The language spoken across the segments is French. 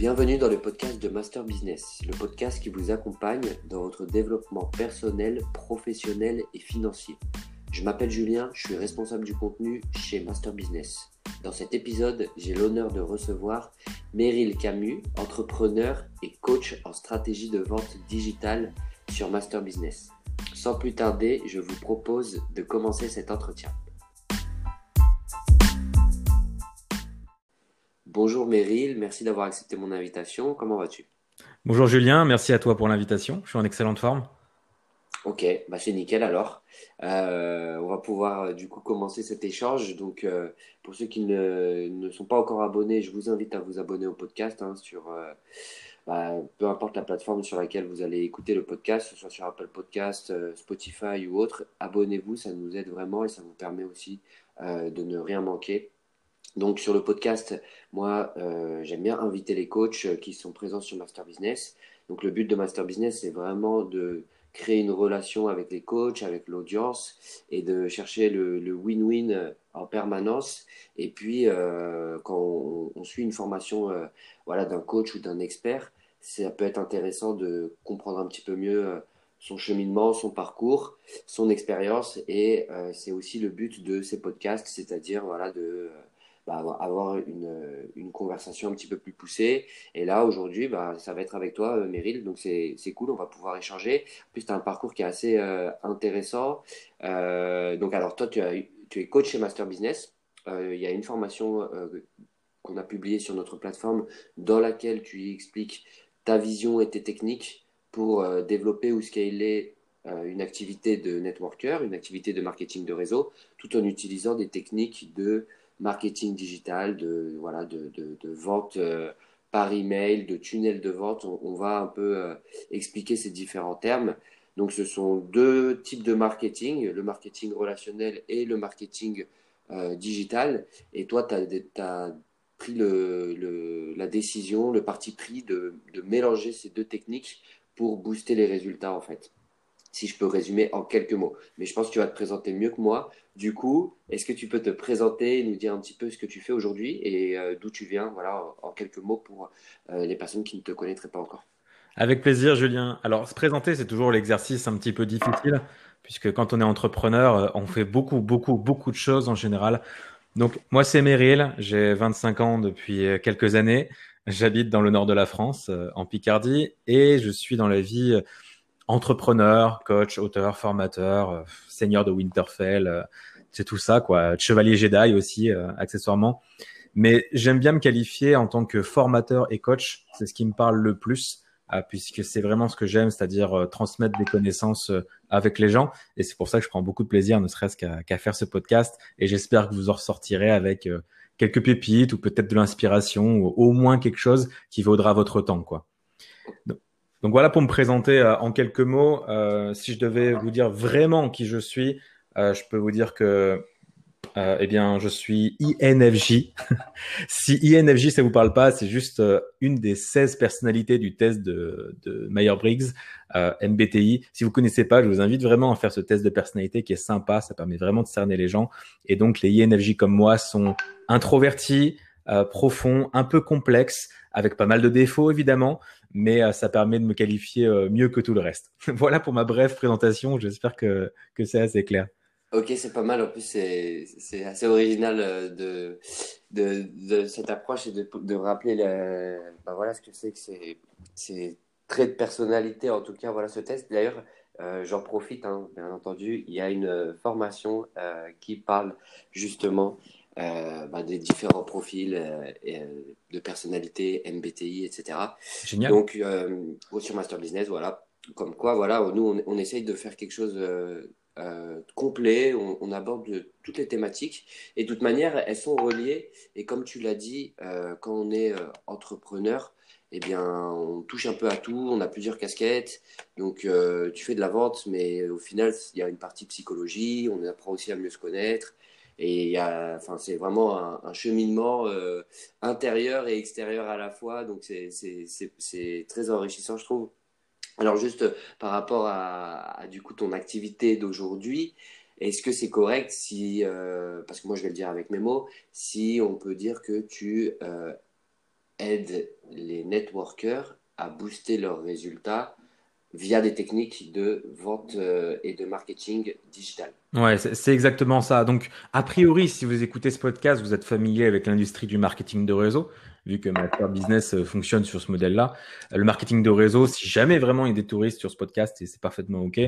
Bienvenue dans le podcast de Master Business, le podcast qui vous accompagne dans votre développement personnel, professionnel et financier. Je m'appelle Julien, je suis responsable du contenu chez Master Business. Dans cet épisode, j'ai l'honneur de recevoir Meryl Camus, entrepreneur et coach en stratégie de vente digitale sur Master Business. Sans plus tarder, je vous propose de commencer cet entretien. Bonjour Meryl, merci d'avoir accepté mon invitation. Comment vas-tu? Bonjour Julien, merci à toi pour l'invitation. Je suis en excellente forme. Ok, bah c'est nickel alors. Euh, on va pouvoir euh, du coup commencer cet échange. Donc euh, pour ceux qui ne, sont pas encore abonnés, je vous invite à vous abonner au podcast hein, sur bah, peu importe la plateforme sur laquelle vous allez écouter le podcast, que ce soit sur Apple Podcast, Spotify ou autre. Abonnez-vous, ça nous aide vraiment et ça vous permet aussi de ne rien manquer. Donc sur le podcast, moi, euh, j'aime bien inviter les coachs euh, qui sont présents sur Master Business. Donc le but de Master Business, c'est vraiment de créer une relation avec les coachs, avec l'audience et de chercher le win-win euh, en permanence. Et puis, quand on, suit une formation voilà, d'un coach ou d'un expert, ça peut être intéressant de comprendre un petit peu mieux son cheminement, son parcours, son expérience. Et c'est aussi le but de ces podcasts, c'est-à-dire voilà, de bah, avoir une, une, conversation un petit peu plus poussée. Et là, aujourd'hui, bah, ça va être avec toi, euh, Meryl. Donc, c'est cool, on va pouvoir échanger. En plus, tu as un parcours qui est assez euh, intéressant. Euh, donc, alors, toi, tu, tu es coach chez Master Business. Il y a une formation qu'on a publiée sur notre plateforme dans laquelle tu expliques ta vision et tes techniques pour développer ou scaler une activité de networker, une activité de marketing de réseau, tout en utilisant des techniques de marketing digital, de, voilà, de, de, vente euh, par email, de tunnel de vente. On, va un peu euh, expliquer ces différents termes. Donc, ce sont deux types de marketing, le marketing relationnel et le marketing euh, digital. Et toi, tu as, pris la décision, le parti pris de, de mélanger ces deux techniques pour booster les résultats, en fait si je peux résumer en quelques mots. Mais je pense que tu vas te présenter mieux que moi. Du coup, est-ce que tu peux te présenter, nous dire un petit peu ce que tu fais aujourd'hui et euh, d'où tu viens, voilà, en, quelques mots pour euh, les personnes qui ne te connaîtraient pas encore. Avec plaisir, Julien. Alors, se présenter, c'est toujours l'exercice un petit peu difficile, puisque quand on est entrepreneur, euh, on fait beaucoup, beaucoup, beaucoup de choses en général. Donc, moi, c'est Meryl, j'ai 25 ans depuis quelques années. J'habite dans le nord de la France, en Picardie, et je suis dans la vie entrepreneur, coach, auteur, formateur, euh, seigneur de Winterfell, euh, c'est tout ça, quoi. Chevalier Jedi aussi, euh, accessoirement. Mais j'aime bien me qualifier en tant que formateur et coach. C'est ce qui me parle le plus, puisque c'est vraiment ce que j'aime, c'est-à-dire transmettre des connaissances avec les gens. Et c'est pour ça que je prends beaucoup de plaisir, ne serait-ce qu'à faire ce podcast. Et j'espère que vous en ressortirez avec quelques pépites ou peut-être de l'inspiration ou au moins quelque chose qui vaudra votre temps, quoi. Voilà pour me présenter euh, en quelques mots. Euh, si je devais vous dire vraiment qui je suis, euh, je peux vous dire que eh bien, je suis INFJ. si INFJ, ça vous parle pas, c'est juste une des 16 personnalités du test de, de Meyer-Briggs, MBTI. Si vous connaissez pas, je vous invite vraiment à faire ce test de personnalité qui est sympa. Ça permet vraiment de cerner les gens. Et donc, les INFJ comme moi sont introvertis, profonds, un peu complexes, avec pas mal de défauts évidemment, mais euh, ça permet de me qualifier euh, mieux que tout le reste. voilà pour ma brève présentation, j'espère que, que c'est assez clair. Ok, c'est pas mal. En plus, c'est assez original euh, de, cette approche et de, rappeler bah voilà ce que c'est que c'est traits de personnalité, en tout cas, voilà ce test. D'ailleurs, j'en profite, hein, bien entendu, il y a une formation qui parle justement euh, bah, des différents profils euh, euh, de personnalité, MBTI, etc. Génial. Donc, sur Master Business, voilà. Comme quoi, voilà, nous, on, essaye de faire quelque chose complet, on, aborde toutes les thématiques et de toute manière, elles sont reliées. Et comme tu l'as dit, quand on est entrepreneur, eh bien, on touche un peu à tout, on a plusieurs casquettes. Donc, tu fais de la vente, mais au final, il y a une partie psychologie, on apprend aussi à mieux se connaître. Et enfin, c'est vraiment un, cheminement euh, intérieur et extérieur à la fois. Donc, c'est très enrichissant, je trouve. Alors, juste par rapport à, du coup ton activité d'aujourd'hui, est-ce que c'est correct si, euh, parce que moi je vais le dire avec mes mots, si on peut dire que tu euh, aide les networkers à booster leurs résultats via des techniques de vente euh, et de marketing digital. Ouais, c'est exactement ça. Donc, a priori, si vous écoutez ce podcast, vous êtes familier avec l'industrie du marketing de réseau vu que Master Business euh, fonctionne sur ce modèle-là. Euh, le marketing de réseau, si jamais vraiment il y a des touristes sur ce podcast, et c'est parfaitement OK,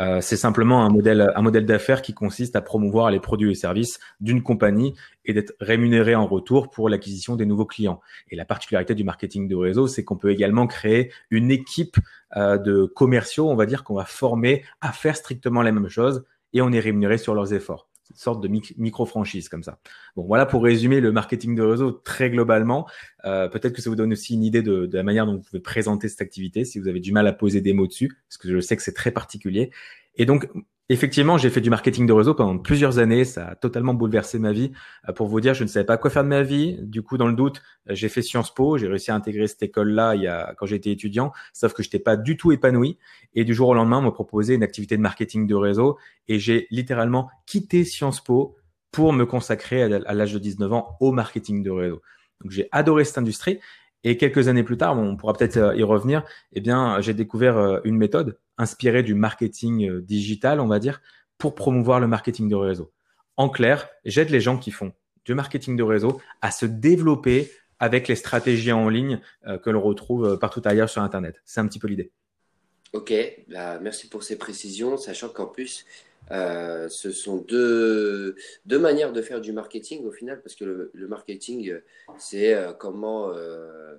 euh, c'est simplement un modèle, un modèle d'affaires qui consiste à promouvoir les produits et services d'une compagnie et d'être rémunéré en retour pour l'acquisition des nouveaux clients. Et la particularité du marketing de réseau, c'est qu'on peut également créer une équipe de commerciaux, on va dire, qu'on va former à faire strictement la même chose et on est rémunéré sur leurs efforts sorte de micro-franchise comme ça. Bon, voilà pour résumer le marketing de réseau très globalement. Euh, Peut-être que ça vous donne aussi une idée de, de, la manière dont vous pouvez présenter cette activité si vous avez du mal à poser des mots dessus, parce que je sais que c'est très particulier. Et donc, Effectivement, j'ai fait du marketing de réseau pendant plusieurs années. Ça a totalement bouleversé ma vie. Euh, pour vous dire, je ne savais pas quoi faire de ma vie. Du coup, dans le doute, euh, j'ai fait Sciences Po. J'ai réussi à intégrer cette école-là il y a, quand j'étais étudiant. Sauf que je n'étais pas du tout épanoui. Et du jour au lendemain, on m'a proposé une activité de marketing de réseau. Et j'ai littéralement quitté Sciences Po pour me consacrer à l'âge de 19 ans au marketing de réseau. Donc, j'ai adoré cette industrie. Et quelques années plus tard, on pourra peut-être euh, y revenir, eh bien, j'ai découvert euh, une méthode inspirée du marketing euh, digital, on va dire, pour promouvoir le marketing de réseau. En clair, j'aide les gens qui font du marketing de réseau à se développer avec les stratégies en ligne que l'on retrouve partout ailleurs sur Internet. C'est un petit peu l'idée. Ok, bah, merci pour ces précisions, sachant qu'en plus, euh, ce sont deux, deux manières de faire du marketing au final, parce que le, marketing, c'est euh, comment euh,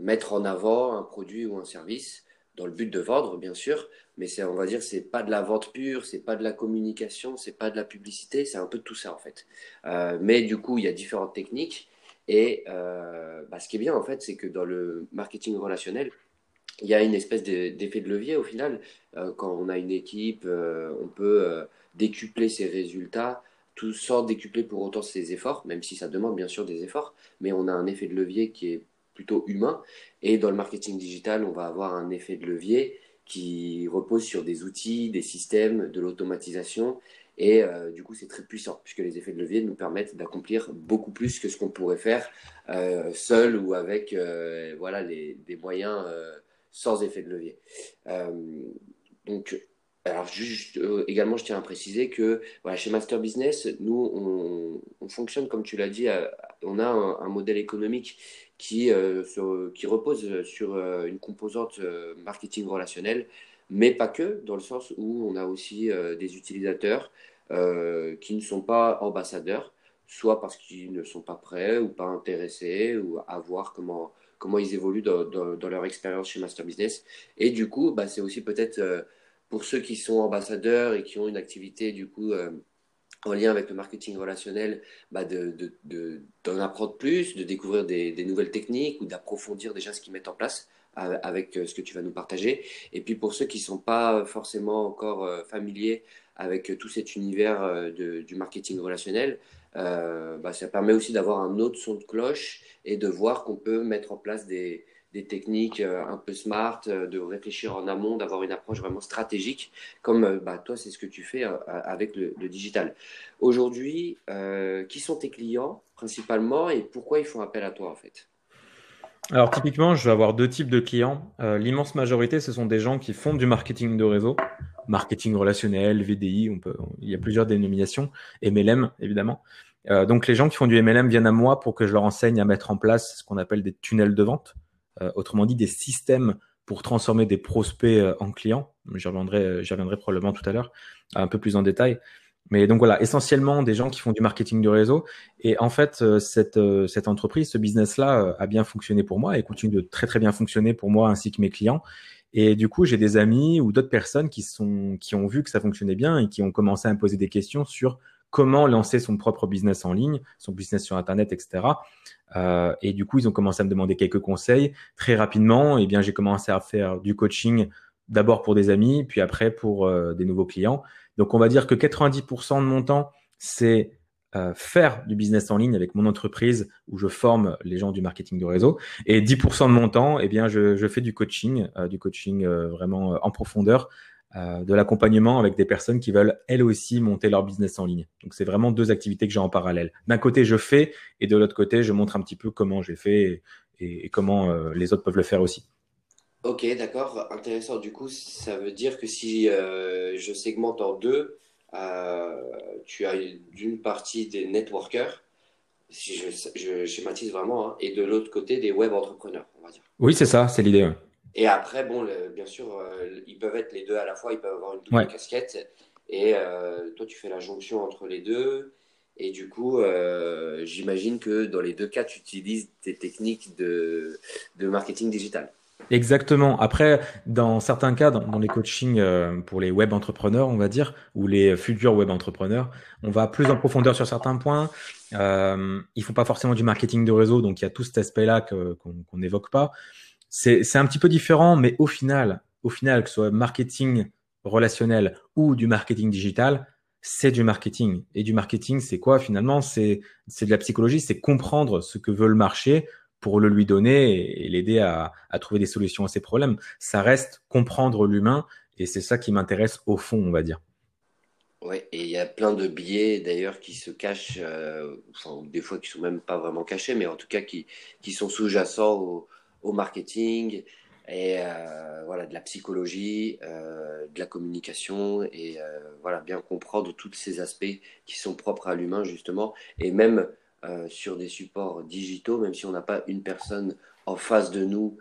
mettre en avant un produit ou un service dans le but de vendre, bien sûr, mais c'est, on va dire, c'est pas de la vente pure, c'est pas de la communication, c'est pas de la publicité, c'est un peu tout ça en fait. mais du coup, il y a différentes techniques, et bah, ce qui est bien en fait, c'est que dans le marketing relationnel, il y a une espèce d'effet de levier au final. Euh, quand on a une équipe, euh, on peut euh, décupler ses résultats, tout sans décupler pour autant ses efforts, même si ça demande bien sûr des efforts, mais on a un effet de levier qui est plutôt humain. Et dans le marketing digital, on va avoir un effet de levier qui repose sur des outils, des systèmes, de l'automatisation. Et du coup, c'est très puissant, puisque les effets de levier nous permettent d'accomplir beaucoup plus que ce qu'on pourrait faire seul ou avec voilà, les, des moyens sans effet de levier. Euh, donc, alors juste euh, également, je tiens à préciser que voilà, chez Master Business, nous, on, fonctionne comme tu l'as dit, on a un, modèle économique qui, euh, qui repose sur une composante marketing relationnel, mais pas que, dans le sens où on a aussi des utilisateurs qui ne sont pas ambassadeurs, soit parce qu'ils ne sont pas prêts ou pas intéressés ou à voir comment comment ils évoluent dans, leur expérience chez Master Business. Et du coup, bah, c'est aussi peut-être euh, pour ceux qui sont ambassadeurs et qui ont une activité du coup euh, en lien avec le marketing relationnel, bah, d'en de, apprendre plus, de découvrir des, des nouvelles techniques ou d'approfondir déjà ce qu'ils mettent en place avec euh, ce que tu vas nous partager. Et puis pour ceux qui ne sont pas forcément encore familiers avec tout cet univers du marketing relationnel, euh, bah, ça permet aussi d'avoir un autre son de cloche et de voir qu'on peut mettre en place des, techniques euh, un peu smart, euh, de réfléchir en amont, d'avoir une approche vraiment stratégique, comme bah, toi, c'est ce que tu fais avec le digital. Aujourd'hui, qui sont tes clients principalement et pourquoi ils font appel à toi en fait? Alors typiquement, je vais avoir deux types de clients. L'immense majorité, ce sont des gens qui font du marketing de réseau, marketing relationnel, VDI, on peut, il y a plusieurs dénominations, MLM évidemment. Euh, donc les gens qui font du MLM viennent à moi pour que je leur enseigne à mettre en place ce qu'on appelle des tunnels de vente, euh, autrement dit des systèmes pour transformer des prospects euh, en clients. J'y reviendrai, probablement tout à l'heure, un peu plus en détail. Mais donc voilà, essentiellement des gens qui font du marketing de réseau. Et en fait, cette, cette entreprise, ce business-là a bien fonctionné pour moi et continue de très très bien fonctionner pour moi ainsi que mes clients. Et du coup, j'ai des amis ou d'autres personnes qui, sont, qui ont vu que ça fonctionnait bien et qui ont commencé à me poser des questions sur comment lancer son propre business en ligne, son business sur Internet, etc. Euh, et du coup, ils ont commencé à me demander quelques conseils. Très rapidement, eh bien, j'ai commencé à faire du coaching d'abord pour des amis, puis après pour euh, des nouveaux clients. Donc, on va dire que 90% de mon temps, c'est euh, faire du business en ligne avec mon entreprise où je forme les gens du marketing de réseau. Et 10% de mon temps, eh bien, je, fais du coaching, euh, du coaching euh, vraiment en profondeur, de l'accompagnement avec des personnes qui veulent elles aussi monter leur business en ligne. Donc, c'est vraiment deux activités que j'ai en parallèle. D'un côté, je fais et de l'autre côté, je montre un petit peu comment j'ai fait et, comment les autres peuvent le faire aussi. Ok, d'accord, intéressant. Du coup, ça veut dire que si je segmente en deux, tu as d'une partie des networkers, si je, schématise vraiment, hein, et de l'autre côté des web entrepreneurs, on va dire. Oui, c'est ça, c'est l'idée. Et après, bon, bien sûr, euh, ils peuvent être les deux à la fois, ils peuvent avoir une double casquette. Et euh, toi, tu fais la jonction entre les deux. Et du coup, euh, j'imagine que dans les deux cas, tu utilises tes techniques de, de marketing digital. Exactement. Après, dans certains cas, dans, les coachings pour les web entrepreneurs, on va dire, ou les futurs web entrepreneurs, on va plus en profondeur sur certains points. Euh, il faut pas forcément du marketing de réseau, donc il y a tout cet aspect-là qu'on n'évoque pas c'est un petit peu différent, mais au final, au final, que ce soit marketing relationnel ou du marketing digital, c'est du marketing. Et du marketing, c'est quoi finalement? C'est de la psychologie, c'est comprendre ce que veut le marché pour le lui donner et, l'aider à, trouver des solutions à ses problèmes. Ça reste comprendre l'humain et c'est ça qui m'intéresse au fond, on va dire. Oui, et il y a plein de biais d'ailleurs qui se cachent, euh, des fois qui sont même pas vraiment cachés, mais en tout cas qui, qui sont sous-jacents au, marketing et euh, voilà de la psychologie, euh, de la communication et voilà bien comprendre tous ces aspects qui sont propres à l'humain justement et même sur des supports digitaux, même si on n'a pas une personne en face de nous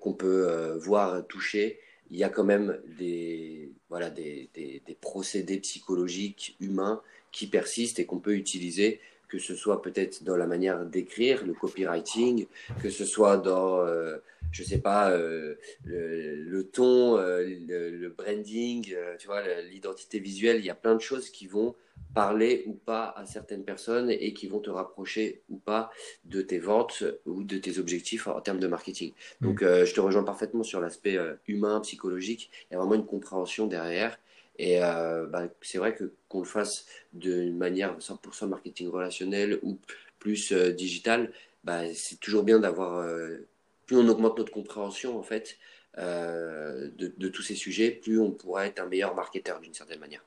qu'on peut voir toucher, il y a quand même des voilà des, des, des procédés psychologiques humains qui persistent et qu'on peut utiliser que ce soit peut-être dans la manière d'écrire, le copywriting, que ce soit dans, euh, je sais pas, euh, le, ton, euh, le, branding, tu vois, l'identité visuelle. Il y a plein de choses qui vont parler ou pas à certaines personnes et qui vont te rapprocher ou pas de tes ventes ou de tes objectifs en, termes de marketing. Mm. Donc, je te rejoins parfaitement sur l'aspect humain, psychologique. Il y a vraiment une compréhension derrière. Et euh, bah, c'est vrai que qu'on le fasse d'une manière 100% marketing relationnel ou plus euh, digital, bah, c'est toujours bien d'avoir. Euh, plus on augmente notre compréhension en fait de, de, tous ces sujets, plus on pourra être un meilleur marketeur d'une certaine manière.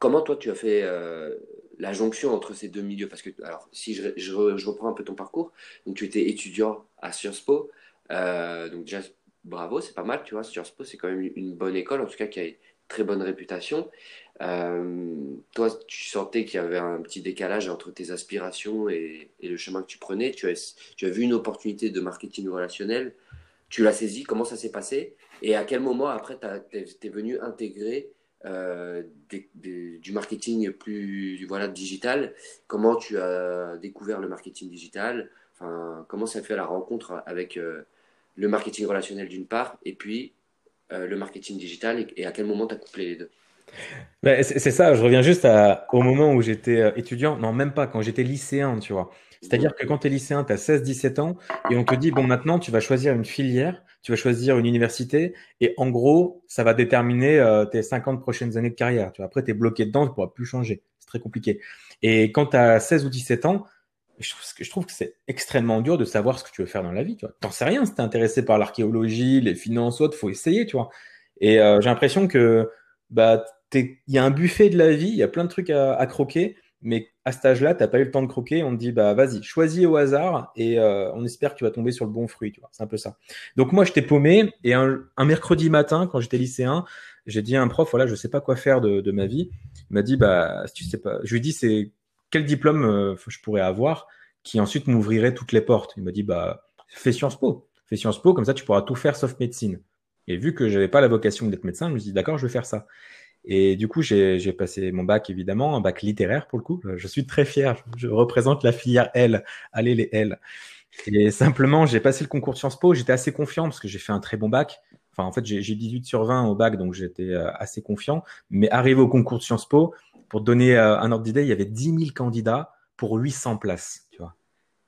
comment toi tu as fait la jonction entre ces deux milieux? Parce que alors si je, je, reprends un peu ton parcours, donc tu étais étudiant à Sciences Po, donc déjà bravo, c'est pas mal, tu vois. Sciences Po, c'est quand même une bonne école, en tout cas qui a une très bonne réputation. Euh, toi, tu sentais qu'il y avait un petit décalage entre tes aspirations et, le chemin que tu prenais. Tu as, vu une opportunité de marketing relationnel, tu l'as saisi, comment ça s'est passé? Et à quel moment après, tu es, venu intégrer euh, du marketing plus voilà, digital? Comment tu as découvert le marketing digital? Comment ça fait la rencontre avec... Euh, le marketing relationnel d'une part, et puis euh, le marketing digital, et, à quel moment tu as couplé les deux? C'est ça, je reviens juste au moment où j'étais euh, étudiant, non même pas, quand j'étais lycéen, tu vois. C'est-à-dire que quand tu es lycéen, tu as 16-17 ans, et on te dit, bon maintenant tu vas choisir une filière, tu vas choisir une université, et en gros, ça va déterminer euh, tes 50 prochaines années de carrière. Tu vois. Après, tu es bloqué dedans, tu pourras plus changer. C'est très compliqué. Et quand tu as 16 ou 17 ans, je trouve, que c'est extrêmement dur de savoir ce que tu veux faire dans la vie. Tu vois, t'en sais rien si t'es intéressé par l'archéologie, les finances, autres, faut essayer, tu vois. Et euh, j'ai l'impression que bah il y a un buffet de la vie, il y a plein de trucs à, croquer, mais à cet âge-là, t'as pas eu le temps de croquer. On te dit bah vas-y, choisis au hasard et euh, on espère que tu vas tomber sur le bon fruit. Tu c'est un peu ça. Donc moi, je t'ai paumé et un, mercredi matin, quand j'étais lycéen, j'ai dit à un prof voilà, je sais pas quoi faire de, de ma vie. Il m'a dit bah si tu sais pas, je lui dis c'est quel diplôme euh, je pourrais avoir qui ensuite m'ouvrirait toutes les portes? Il m'a dit, bah, fais Sciences Po. Fais Sciences Po, comme ça tu pourras tout faire sauf médecine. Et vu que j'avais pas la vocation d'être médecin, je me suis dit, d'accord, je vais faire ça. Et du coup, j'ai passé mon bac, évidemment, un bac littéraire pour le coup. Je suis très fier. Je représente la filière L. Allez, les L. Et simplement, j'ai passé le concours de Sciences Po. J'étais assez confiant parce que j'ai fait un très bon bac. Enfin, en fait, j'ai 18 sur 20 au bac, donc j'étais euh, assez confiant. Mais arrivé au concours de Sciences Po, pour donner euh, un ordre d'idée, il y avait 10 000 candidats pour 800 places, tu vois.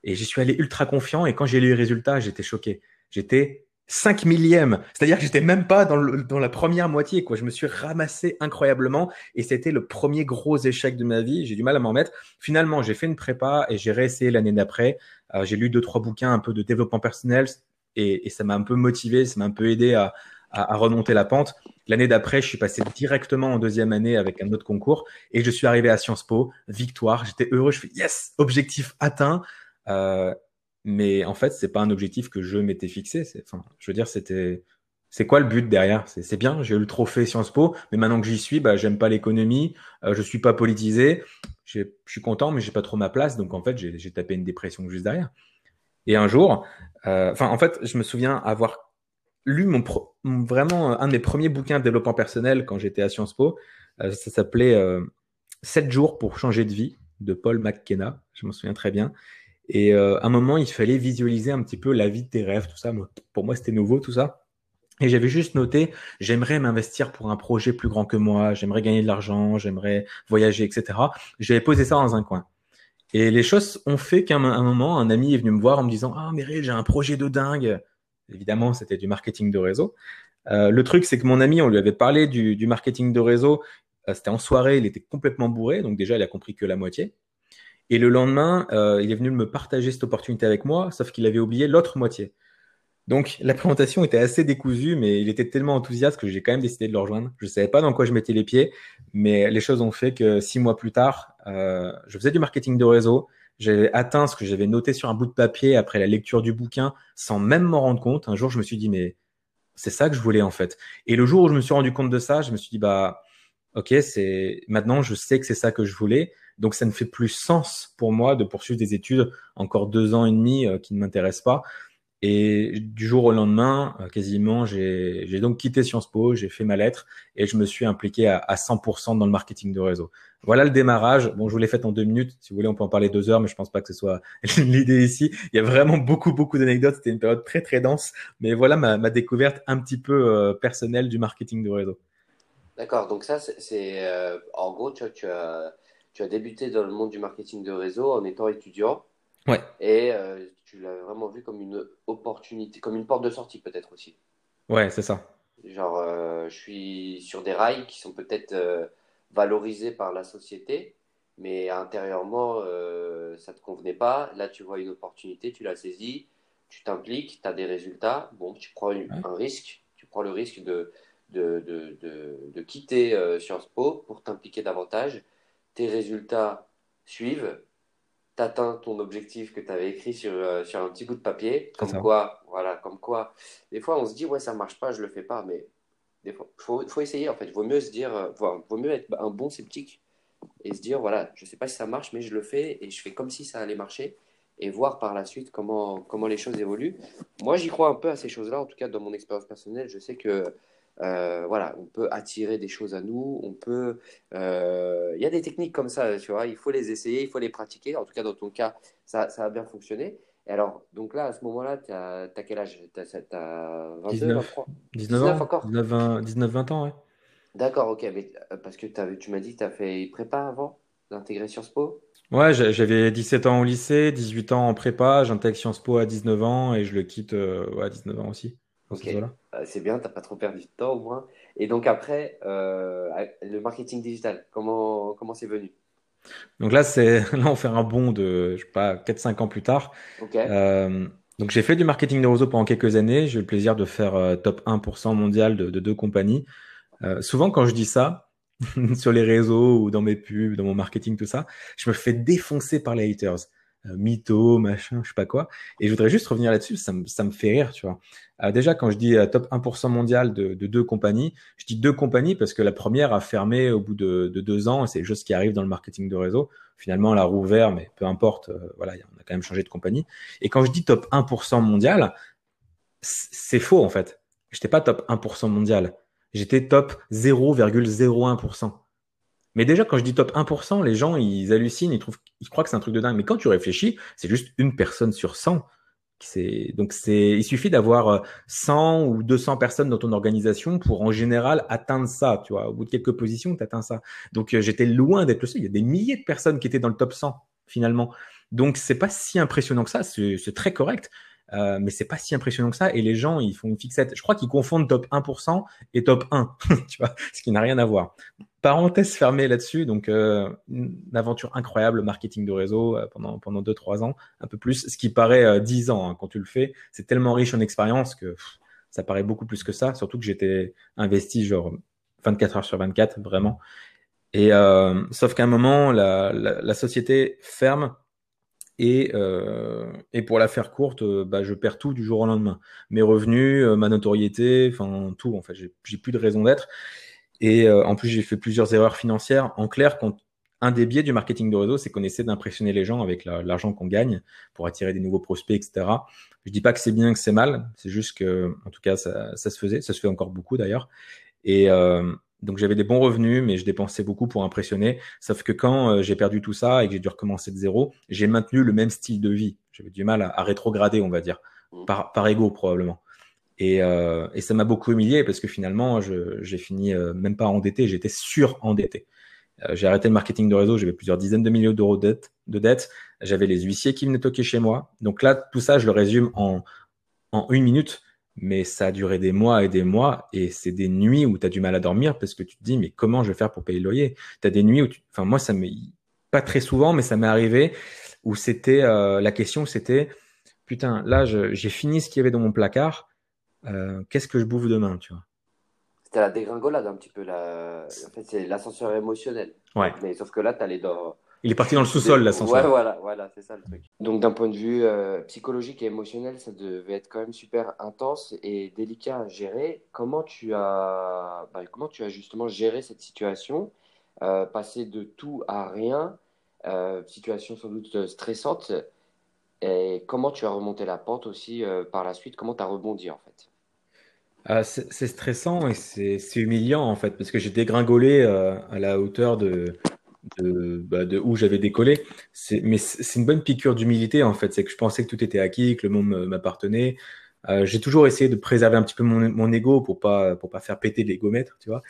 Et j'y suis allé ultra confiant et quand j'ai lu les résultats, j'étais choqué. J'étais 5 millième. C'est-à-dire que j'étais même pas dans, la première moitié, quoi. Je me suis ramassé incroyablement et c'était le premier gros échec de ma vie. J'ai du mal à m'en mettre. Finalement, j'ai fait une prépa et j'ai réessayé l'année d'après. Euh, j'ai lu deux, trois bouquins un peu de développement personnel et ça m'a un peu motivé, ça m'a un peu aidé à, à, remonter la pente. L'année d'après, je suis passé directement en deuxième année avec un autre concours et je suis arrivé à Sciences Po, victoire. J'étais heureux, je fais yes, objectif atteint. Euh, Mais en fait, c'est pas un objectif que je m'étais fixé. Enfin, je veux dire, c'était c'est quoi le but derrière? C'est bien, j'ai eu le trophée Sciences Po, mais maintenant que j'y suis, bah, j'aime pas l'économie, euh, je suis pas politisé, je suis content, mais j'ai pas trop ma place, donc en fait, j'ai tapé une dépression juste derrière. Et un jour, euh, enfin, en fait, je me souviens avoir lu mon, vraiment un de mes premiers bouquins de développement personnel quand j'étais à Sciences Po. Euh, ça s'appelait 7 jours pour changer de vie de Paul McKenna, je m'en souviens très bien. Et à un moment, il fallait visualiser un petit peu la vie de tes rêves, tout ça. Pour moi, c'était nouveau, tout ça. Et j'avais juste noté, j'aimerais m'investir pour un projet plus grand que moi, j'aimerais gagner de l'argent, j'aimerais voyager, etc. J'avais posé ça dans un coin. Et les choses ont fait qu'à un moment, un ami est venu me voir en me disant Ah, Meryl, j'ai un projet de dingue. Évidemment, c'était du marketing de réseau. Euh, le truc, c'est que mon ami, on lui avait parlé du, marketing de réseau. Euh, c'était en soirée, il était complètement bourré, donc déjà, il a compris que la moitié. Et le lendemain, euh, il est venu me partager cette opportunité avec moi, sauf qu'il avait oublié l'autre moitié. Donc la présentation était assez décousue, mais il était tellement enthousiaste que j'ai quand même décidé de le rejoindre. Je ne savais pas dans quoi je mettais les pieds, mais les choses ont fait que six mois plus tard, je faisais du marketing de réseau. J'avais atteint ce que j'avais noté sur un bout de papier après la lecture du bouquin, sans même m'en rendre compte. Un jour, je me suis dit, mais c'est ça que je voulais en fait. Et le jour où je me suis rendu compte de ça, je me suis dit, bah, ok, c'est maintenant, je sais que c'est ça que je voulais. Donc, ça ne fait plus sens pour moi de poursuivre des études encore deux ans et demi euh, qui ne m'intéressent pas. Et du jour au lendemain, euh, quasiment, j'ai donc quitté Sciences Po, j'ai fait ma lettre et je me suis impliqué à, à 100% dans le marketing de réseau. Voilà le démarrage. Bon, je vous l'ai fait en deux minutes. Si vous voulez, on peut en parler deux heures, mais je pense pas que ce soit l'idée ici. Il y a vraiment beaucoup, beaucoup d'anecdotes. C'était une période très, très dense. Mais voilà ma, ma découverte un petit peu euh, personnelle du marketing de réseau. D'accord. Donc ça, c'est euh, en gros, tu tu, as, tu as débuté dans le monde du marketing de réseau en étant étudiant. Ouais. Et euh, tu l'as vraiment vu comme une opportunité, comme une porte de sortie peut-être aussi. Ouais, c'est ça. Genre, euh, je suis sur des rails qui sont peut-être euh, valorisés par la société, mais intérieurement, ça ne te convenait pas. Là, tu vois une opportunité, tu la saisis, tu t'impliques, tu as des résultats. Bon, tu prends un risque, tu prends le risque de, de, de, de, de quitter Sciences Po pour t'impliquer davantage. Tes résultats suivent, t'atteins ton objectif que tu avais écrit sur, euh, sur un petit bout de papier. Comme quoi, voilà, comme quoi, des fois on se dit, ouais, ça marche pas, je le fais pas, mais des fois, faut, faut essayer en fait. Vaut mieux se dire, euh, vaut mieux être un bon sceptique et se dire, voilà, je sais pas si ça marche, mais je le fais et je fais comme si ça allait marcher et voir par la suite comment, comment les choses évoluent. Moi, j'y crois un peu à ces choses-là, en tout cas dans mon expérience personnelle. Je sais que euh, voilà, on peut attirer des choses à nous, on peut. Euh, il y a des techniques comme ça, tu vois, il faut les essayer, il faut les pratiquer. En tout cas, dans ton cas, ça, ça a bien fonctionné. Et alors, donc là, à ce moment-là, tu as, quel âge? Tu as, 22, 19, 23 19, ans encore? 19, 20, 19, 20 ans, ouais. D'accord, ok. Mais, euh, parce que tu m'as dit que tu as fait prépa avant d'intégrer Sciences Po? Ouais, j'avais 17 ans au lycée, 18 ans en prépa, j'intègre Sciences Po à 19 ans et je le quitte à 19 ans aussi. Ok, euh, c'est bien, t'as pas trop perdu de temps au moins. Et donc après, euh, le marketing digital, comment comment c'est venu? Donc là, c'est là on fait un bond de je sais pas 4-5 ans plus tard. Euh, donc j'ai fait du marketing de réseau pendant quelques années. J'ai eu le plaisir de faire top 1% mondial de, de deux compagnies. souvent quand je dis ça sur les réseaux ou dans mes pubs, dans mon marketing, tout ça, je me fais défoncer par les haters. Euh, mytho, machin, je sais pas quoi. Et je voudrais juste revenir là-dessus, ça ça me fait rire, tu vois. Euh, déjà, quand je dis euh, top 1% mondial de, de, deux compagnies, je dis deux compagnies parce que la première a fermé au bout de, de deux ans, et c'est juste ce qui arrive dans le marketing de réseau. Finalement, elle a rouvert, mais peu importe, voilà, on a quand même changé de compagnie. Et quand je dis top 1% mondial, c'est faux en fait. J'étais pas top 1% mondial. J'étais top 0,01%. Mais déjà, quand je dis top 1%, les gens, ils hallucinent, ils trouvent, ils croient que c'est un truc de dingue. Mais quand tu réfléchis, c'est juste une personne sur 100. C'est, donc il suffit d'avoir 100 euh, ou 200 personnes dans ton organisation pour en général atteindre ça, tu vois. Au bout de quelques positions, tu atteins ça. Donc euh, j'étais loin d'être le seul. Il y a des milliers de personnes qui étaient dans le top 100 finalement. Donc c'est pas si impressionnant que ça. C'est très correct. Euh, mais c'est pas si impressionnant que ça. Et les gens, ils font une fixette. Je crois qu'ils confondent top 1% et top 1, tu vois, ce qui n'a rien à voir. Parenthèse fermée là-dessus. Donc, euh, une aventure incroyable, marketing de réseau euh, pendant pendant deux trois ans, un peu plus. Ce qui paraît 10 ans hein, quand tu le fais. C'est tellement riche en expérience que ça paraît beaucoup plus que ça. Surtout que j'étais investi genre 24 heures sur 24, vraiment. Et sauf qu'à un moment, la, la, la société ferme Et, euh, et pour la faire courte, euh, bah, je perds tout du jour au lendemain. Mes revenus, euh, ma notoriété, enfin tout. En fait, j'ai plus de raison d'être. Et en plus, j'ai fait plusieurs erreurs financières. En clair, quand, un des biais du marketing de réseau, c'est qu'on essaie d'impressionner les gens avec l'argent qu'on gagne pour attirer des nouveaux prospects, etc. Je dis pas que c'est bien, que c'est mal. C'est juste que, en tout cas, ça, ça, se faisait. Ça se fait encore beaucoup d'ailleurs. Et, euh, donc j'avais des bons revenus, mais je dépensais beaucoup pour impressionner. Sauf que quand euh, j'ai perdu tout ça et que j'ai dû recommencer de zéro, j'ai maintenu le même style de vie. J'avais du mal à, rétrograder, on va dire, mmh. par, par ego probablement. Et, euh, et ça m'a beaucoup humilié parce que finalement, j'ai fini euh, même pas endetté, j'étais sur-endetté. Euh, j'ai arrêté le marketing de réseau, j'avais plusieurs dizaines de millions d'euros de dettes. De dette. J'avais les huissiers qui venaient toquer chez moi. Donc là, tout ça, je le résume en, en une minute mais ça a duré des mois et des mois et c'est des nuits où tu as du mal à dormir parce que tu te dis mais comment je vais faire pour payer le loyer? Tu as des nuits où tu... enfin moi ça m'est pas très souvent mais ça m'est arrivé où c'était euh, la question c'était putain là j'ai fini ce qu'il y avait dans mon placard euh, qu'est-ce que je bouffe demain tu vois? C'était la dégringolade un petit peu la en fait c'est l'ascenseur émotionnel. Ouais. Mais sauf que là tu allais dans il est parti dans le sous-sol, l'ascenseur. Ouais, voilà, voilà c'est ça le truc. Donc, d'un point de vue euh, psychologique et émotionnel, ça devait être quand même super intense et délicat à gérer. Comment tu as, bah, comment tu as justement géré cette situation, euh, passer de tout à rien, euh, situation sans doute stressante, et comment tu as remonté la pente aussi par la suite? Comment tu as rebondi en fait? Ah, c'est stressant et c'est humiliant en fait parce que j'ai dégringolé à la hauteur de, de, bah, de où j'avais décollé. Mais c'est une bonne piqûre d'humilité en fait. C'est que je pensais que tout était acquis, que le monde m'appartenait. Euh, j'ai toujours essayé de préserver un petit peu mon, mon ego pour pas pour pas faire péter l'égomètre, tu vois.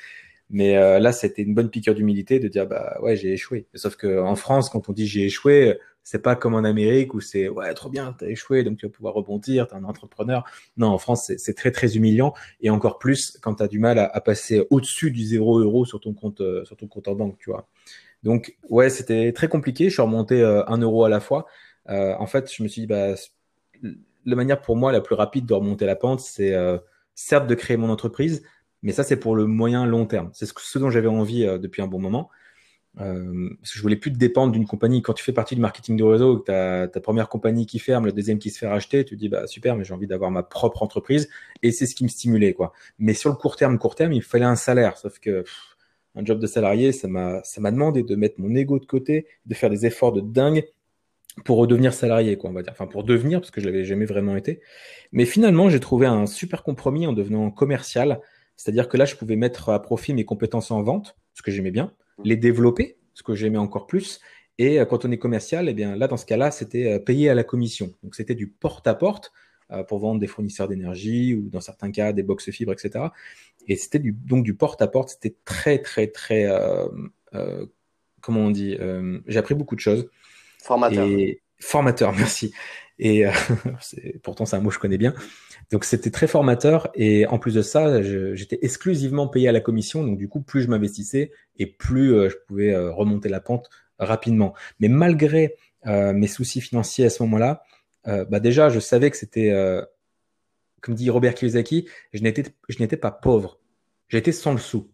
Mais euh, là, c'était une bonne piqûre d'humilité de dire bah ouais j'ai échoué. Sauf que en France, quand on dit j'ai échoué, c'est pas comme en Amérique où c'est ouais trop bien t'as échoué donc tu vas pouvoir rebondir, t'es un entrepreneur. Non, en France c'est très très humiliant et encore plus quand t'as du mal à, à passer au-dessus du zéro euro sur ton compte euh, sur ton compte en banque, tu vois. Donc, ouais, c'était très compliqué. Je suis remonté euh, un euro à la fois. Euh, en fait, je me suis dit, bah, la manière pour moi la plus rapide de remonter la pente, c'est euh, certes de créer mon entreprise, mais ça, c'est pour le moyen long terme. C'est ce, dont j'avais envie depuis un bon moment. Euh, parce que je voulais plus te dépendre d'une compagnie. Quand tu fais partie du marketing de réseau, que ta première compagnie qui ferme, la deuxième qui se fait racheter, tu te dis bah super, mais j'ai envie d'avoir ma propre entreprise et c'est ce qui me stimulait quoi. Mais sur le court terme, court terme, il fallait un salaire. Sauf que un job de salarié, ça m'a, ça m'a demandé de mettre mon ego de côté, de faire des efforts de dingue pour redevenir salarié, quoi, on va dire. Enfin, pour devenir, parce que je l'avais jamais vraiment été. Mais finalement, j'ai trouvé un super compromis en devenant commercial. C'est-à-dire que là, je pouvais mettre à profit mes compétences en vente, ce que j'aimais bien, les développer, ce que j'aimais encore plus. Et euh, quand on est commercial, eh bien là, dans ce cas-là, c'était euh, payé à la commission. Donc, c'était du porte-à-porte euh, pour vendre des fournisseurs d'énergie ou dans certains cas des box fibres, etc. Et c'était du, donc du porte-à-porte. C'était très, très, très, euh, euh, comment on dit euh, J'ai appris beaucoup de choses. Formateur. Et, formateur, merci. Et euh, pourtant, c'est un mot que je connais bien. Donc, c'était très formateur. Et en plus de ça, j'étais exclusivement payé à la commission. Donc, du coup, plus je m'investissais et plus euh, je pouvais remonter la pente rapidement. Mais malgré mes soucis financiers à ce moment-là, bah déjà, je savais que c'était comme dit Robert Kiyosaki, je n'étais, je n'étais pas pauvre. J'étais sans le sou.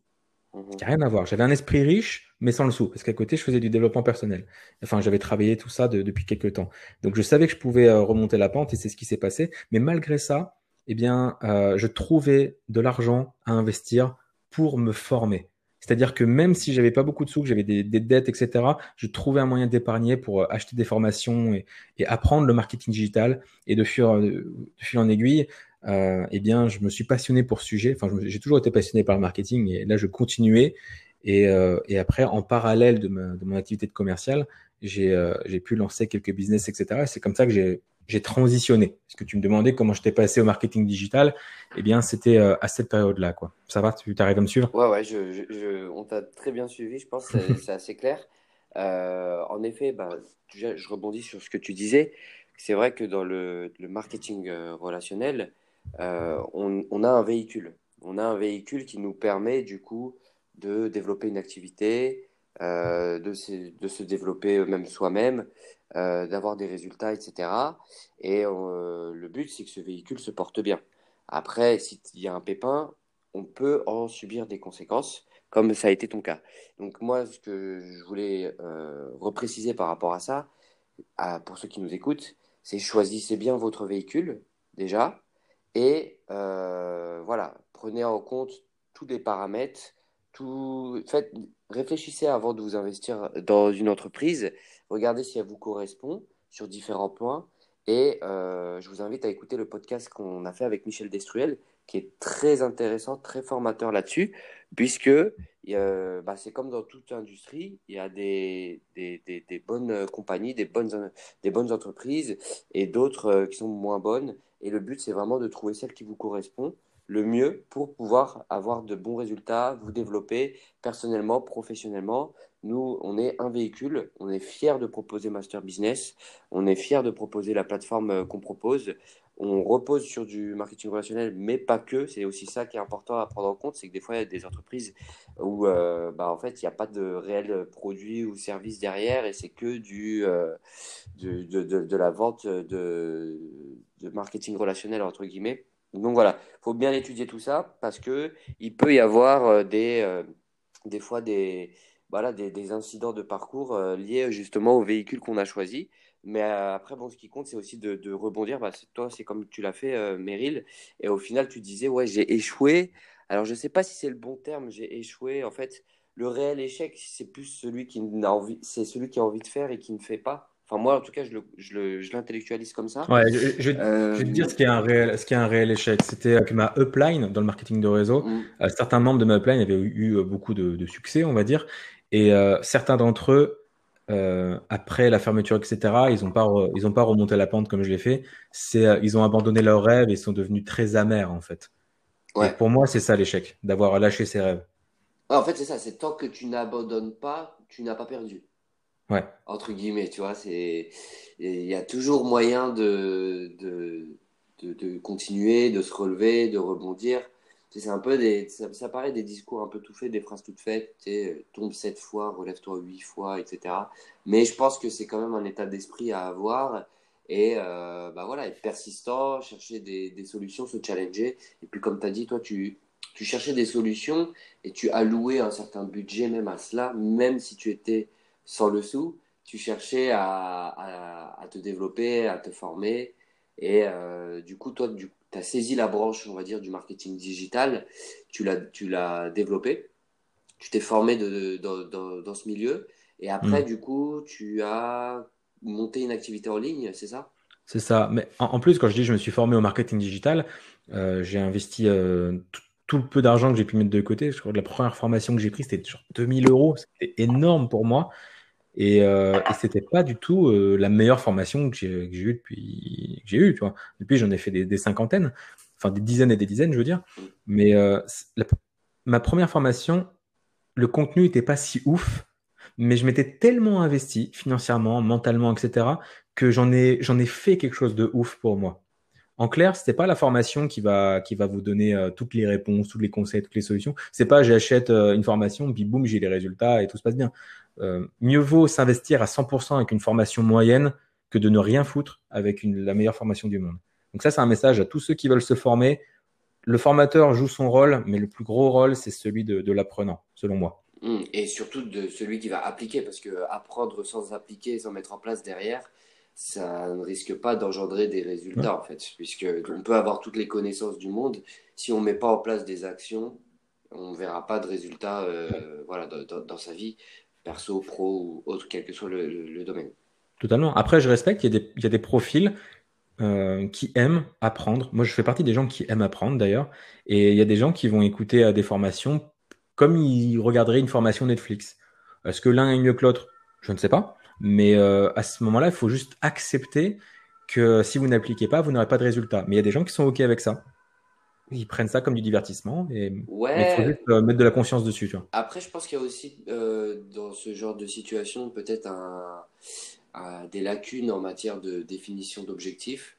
Il n'y a rien à voir. J'avais un esprit riche, mais sans le sou. Parce qu'à côté, je faisais du développement personnel. Enfin, j'avais travaillé tout ça depuis quelques temps. Donc, je savais que je pouvais euh, remonter la pente et c'est ce qui s'est passé. Mais malgré ça, eh bien, euh, je trouvais de l'argent à investir pour me former. C'est-à-dire que même si j'avais pas beaucoup de sous, que j'avais des, dettes, etc., je trouvais un moyen d'épargner pour euh, acheter des formations et, apprendre le marketing digital. Et de fil, de fil en aiguille, euh, eh bien, je me suis passionné pour ce sujet. Enfin, j'ai toujours été passionné par le marketing et là, je continuais. Et, euh, et après, en parallèle de, ma, de mon activité de commercial, j'ai euh, pu lancer quelques business, etc. Et c'est comme ça que j'ai j'ai transitionné. Parce que tu me demandais comment j'étais passé au marketing digital, eh bien, c'était euh, à cette période-là, quoi. Ça va, tu arrives à me suivre? Ouais, ouais, je, je, on t'a très bien suivi, je pense, c'est assez clair. Euh, en effet, bah, je rebondis sur ce que tu disais. C'est vrai que dans le, le marketing euh, relationnel, euh, on, a un véhicule. On a un véhicule qui nous permet du coup de développer une activité, euh, de, se, développer même soi-même, euh, d'avoir des résultats, etc. Et le but, c'est que ce véhicule se porte bien. Après, s'il y a un pépin, on peut en subir des conséquences, comme ça a été ton cas. Donc moi, ce que je voulais repréciser par rapport à ça, pour ceux qui nous écoutent, c'est choisissez bien votre véhicule déjà et euh, voilà, prenez en compte tous les paramètres. Tout, faites, réfléchissez avant de vous investir dans une entreprise. Regardez si elle vous correspond sur différents points. Et euh, je vous invite à écouter le podcast qu'on a fait avec Michel Destruel, qui est très intéressant, très formateur là-dessus, puisque bah, c'est comme dans toute industrie, il y a des, des, des, bonnes compagnies, des bonnes, des bonnes entreprises et d'autres euh, qui sont moins bonnes. Et le but, c'est vraiment de trouver celle qui vous correspond le mieux pour pouvoir avoir de bons résultats, vous développer personnellement, professionnellement. Nous, on est un véhicule, on est fier de proposer Master Business, on est fier de proposer la plateforme euh, qu'on propose on repose sur du marketing relationnel, mais pas que. C'est aussi ça qui est important à prendre en compte, c'est que des fois, il y a des entreprises où, euh, bah, en fait, il n'y a pas de réel produit ou service derrière et c'est que du, euh, de, la vente de, marketing relationnel, entre guillemets. Donc voilà, il faut bien étudier tout ça parce que il peut y avoir euh, des, des fois des, voilà, des, incidents de parcours liés justement au véhicule qu'on a choisi. Mais euh, après, bon, ce qui compte, c'est aussi de, rebondir. Bah, toi, c'est comme tu l'as fait, euh, Meryl. Et au final, tu disais, ouais, j'ai échoué. Alors, je ne sais pas si c'est le bon terme, j'ai échoué. En fait, le réel échec, c'est plus celui qui a envie, c'est celui qui a envie de faire et qui ne fait pas. Enfin, moi, en tout cas, je l'intellectualise comme ça. Ouais, je, vais te dire ce qui est un réel, ce qui est un réel échec. C'était que ma upline dans le marketing de réseau, mm. euh, certains membres de ma upline avaient eu beaucoup de, succès, on va dire. Et certains d'entre eux euh, après la fermeture, etc., ils n'ont pas, ils ont pas remonté la pente comme je l'ai fait. C'est, euh, ils ont abandonné leurs rêves et sont devenus très amers, en fait. pour moi, c'est ça l'échec, d'avoir lâché ses rêves. en fait, c'est ça. C'est tant que tu n'abandonnes pas, tu n'as pas perdu. Ouais. Entre guillemets, tu vois, c'est, il y a toujours moyen de, de, de continuer, de se relever, de rebondir c'est un peu des, ça, paraît des discours un peu tout faits, des phrases toutes faites, sais, tombe sept fois, relève-toi huit fois, etc. Mais je pense que c'est quand même un état d'esprit à avoir et euh, bah voilà, être persistant, chercher des, des, solutions, se challenger. Et puis comme tu as dit, toi, tu, tu cherchais des solutions et tu allouais un certain budget même à cela, même si tu étais sans le sou, tu cherchais à, à, te développer, à te former. Et euh, du coup, toi, du, tu as saisi la branche, on va dire, du marketing digital, tu l'as, tu l'as développé, tu t'es formé de, dans ce milieu, et après, mm. du coup, tu as monté une activité en ligne, c'est ça? C'est ça. Mais en, plus, quand je dis je me suis formé au marketing digital, euh, j'ai investi euh, tout, le peu d'argent que j'ai pu mettre de côté. Je crois que la première formation que j'ai prise, c'était genre 2000 euros. C'était énorme pour moi. Et, euh, et c'était pas du tout euh, la meilleure formation que j'ai eue depuis que j'ai eu, tu vois. Depuis, j'en ai fait des, des, cinquantaines, enfin des dizaines et des dizaines, je veux dire. Mais euh, ma première formation, le contenu était pas si ouf, mais je m'étais tellement investi financièrement, mentalement, etc., que j'en ai j'en ai fait quelque chose de ouf pour moi. En clair, c'était pas la formation qui va qui va vous donner euh, toutes les réponses, tous les conseils, toutes les solutions. C'est pas j'achète euh, une formation puis boum j'ai les résultats et tout se passe bien. Euh, mieux vaut s'investir à 100% avec une formation moyenne que de ne rien foutre avec une, la meilleure formation du monde. Donc ça, c'est un message à tous ceux qui veulent se former. Le formateur joue son rôle, mais le plus gros rôle, c'est celui de, l'apprenant, selon moi. Mmh. Et surtout de celui qui va appliquer, parce que apprendre sans appliquer, sans mettre en place derrière, ça ne risque pas d'engendrer des résultats, en fait, puisque on peut avoir toutes les connaissances du monde, si on ne met pas en place des actions, on ne verra pas de résultats euh, voilà, dans, sa vie perso, pro ou autre, quel que soit le, domaine. Totalement. Après, je respecte, il y a des, il y a des profils euh, qui aiment apprendre. Moi, je fais partie des gens qui aiment apprendre d'ailleurs. Et il y a des gens qui vont écouter des formations comme ils regarderaient une formation Netflix. Est-ce que l'un est mieux que l'autre? Je ne sais pas. Mais euh, à ce moment-là, il faut juste accepter que si vous n'appliquez pas, vous n'aurez pas de résultat. Mais il y a des gens qui sont OK avec ça ils prennent ça comme du divertissement. Et, ouais. il faut juste euh, mettre de la conscience dessus. Tu vois. Après, je pense qu'il y a aussi euh, dans ce genre de situation peut-être un, des lacunes en matière de définition d'objectifs.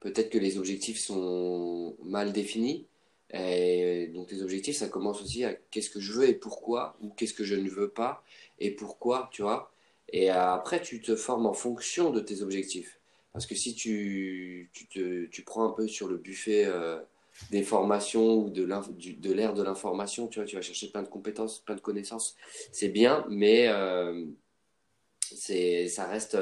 Peut-être que les objectifs sont mal définis. Et donc les objectifs, ça commence aussi à qu'est-ce que je veux et pourquoi, ou qu'est-ce que je ne veux pas et pourquoi, tu vois. Et après, tu te formes en fonction de tes objectifs. Parce que si tu, tu, te, tu prends un peu sur le buffet euh, des formations ou de l'ère de l'information, tu vois, tu vas chercher plein de compétences, plein de connaissances, c'est bien, mais, euh, ça reste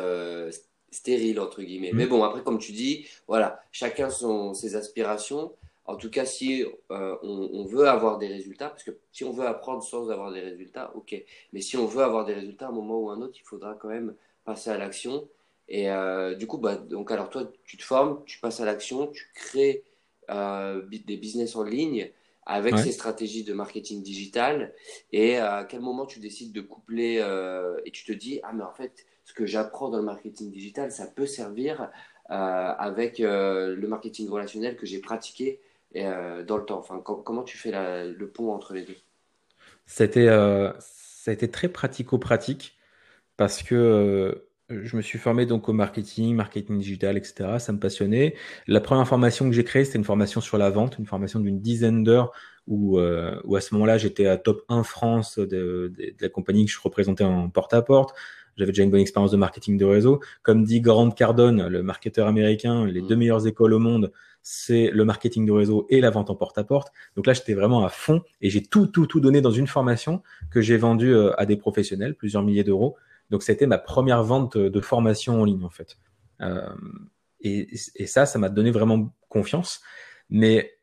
stérile, entre guillemets. Mais mm. bon, après, comme tu dis, voilà, chacun son, ses aspirations. En tout cas, si on, on, veut avoir des résultats, parce que si on veut apprendre sans avoir des résultats, ok. Mais si on veut avoir des résultats, à un moment ou à un autre, il faudra quand même passer à l'action. Et euh, du coup, bah, donc alors toi, tu te formes, tu passes à l'action, tu crées euh, des business en ligne avec ces stratégies de marketing digital. Et à quel moment tu décides de coupler euh, et tu te dis, ah mais en fait, ce que j'apprends dans le marketing digital, ça peut servir avec le marketing relationnel que j'ai pratiqué dans le temps. Enfin, comment tu fais le pont entre les deux? Ça a été très pratico-pratique parce que je me suis formé donc au marketing, marketing digital, etc. Ça me passionnait. La première formation que j'ai créée, c'était une formation sur la vente, une formation d'une dizaine d'heures où, euh, où à ce moment-là, j'étais à top 1 France de, la compagnie que je représentais en porte-à-porte. J'avais déjà une bonne expérience de marketing de réseau. Comme dit Grant Cardone, le marketeur américain, les deux mm. meilleures écoles au monde, c'est le marketing de réseau et la vente en porte-à-porte. Donc là, j'étais vraiment à fond et j'ai tout, tout, tout donné dans une formation que j'ai vendue euh, à des professionnels, plusieurs milliers d'euros. Donc, c'était ma première vente de formation en ligne, en fait. Euh, et, ça, ça m'a donné vraiment confiance. Mais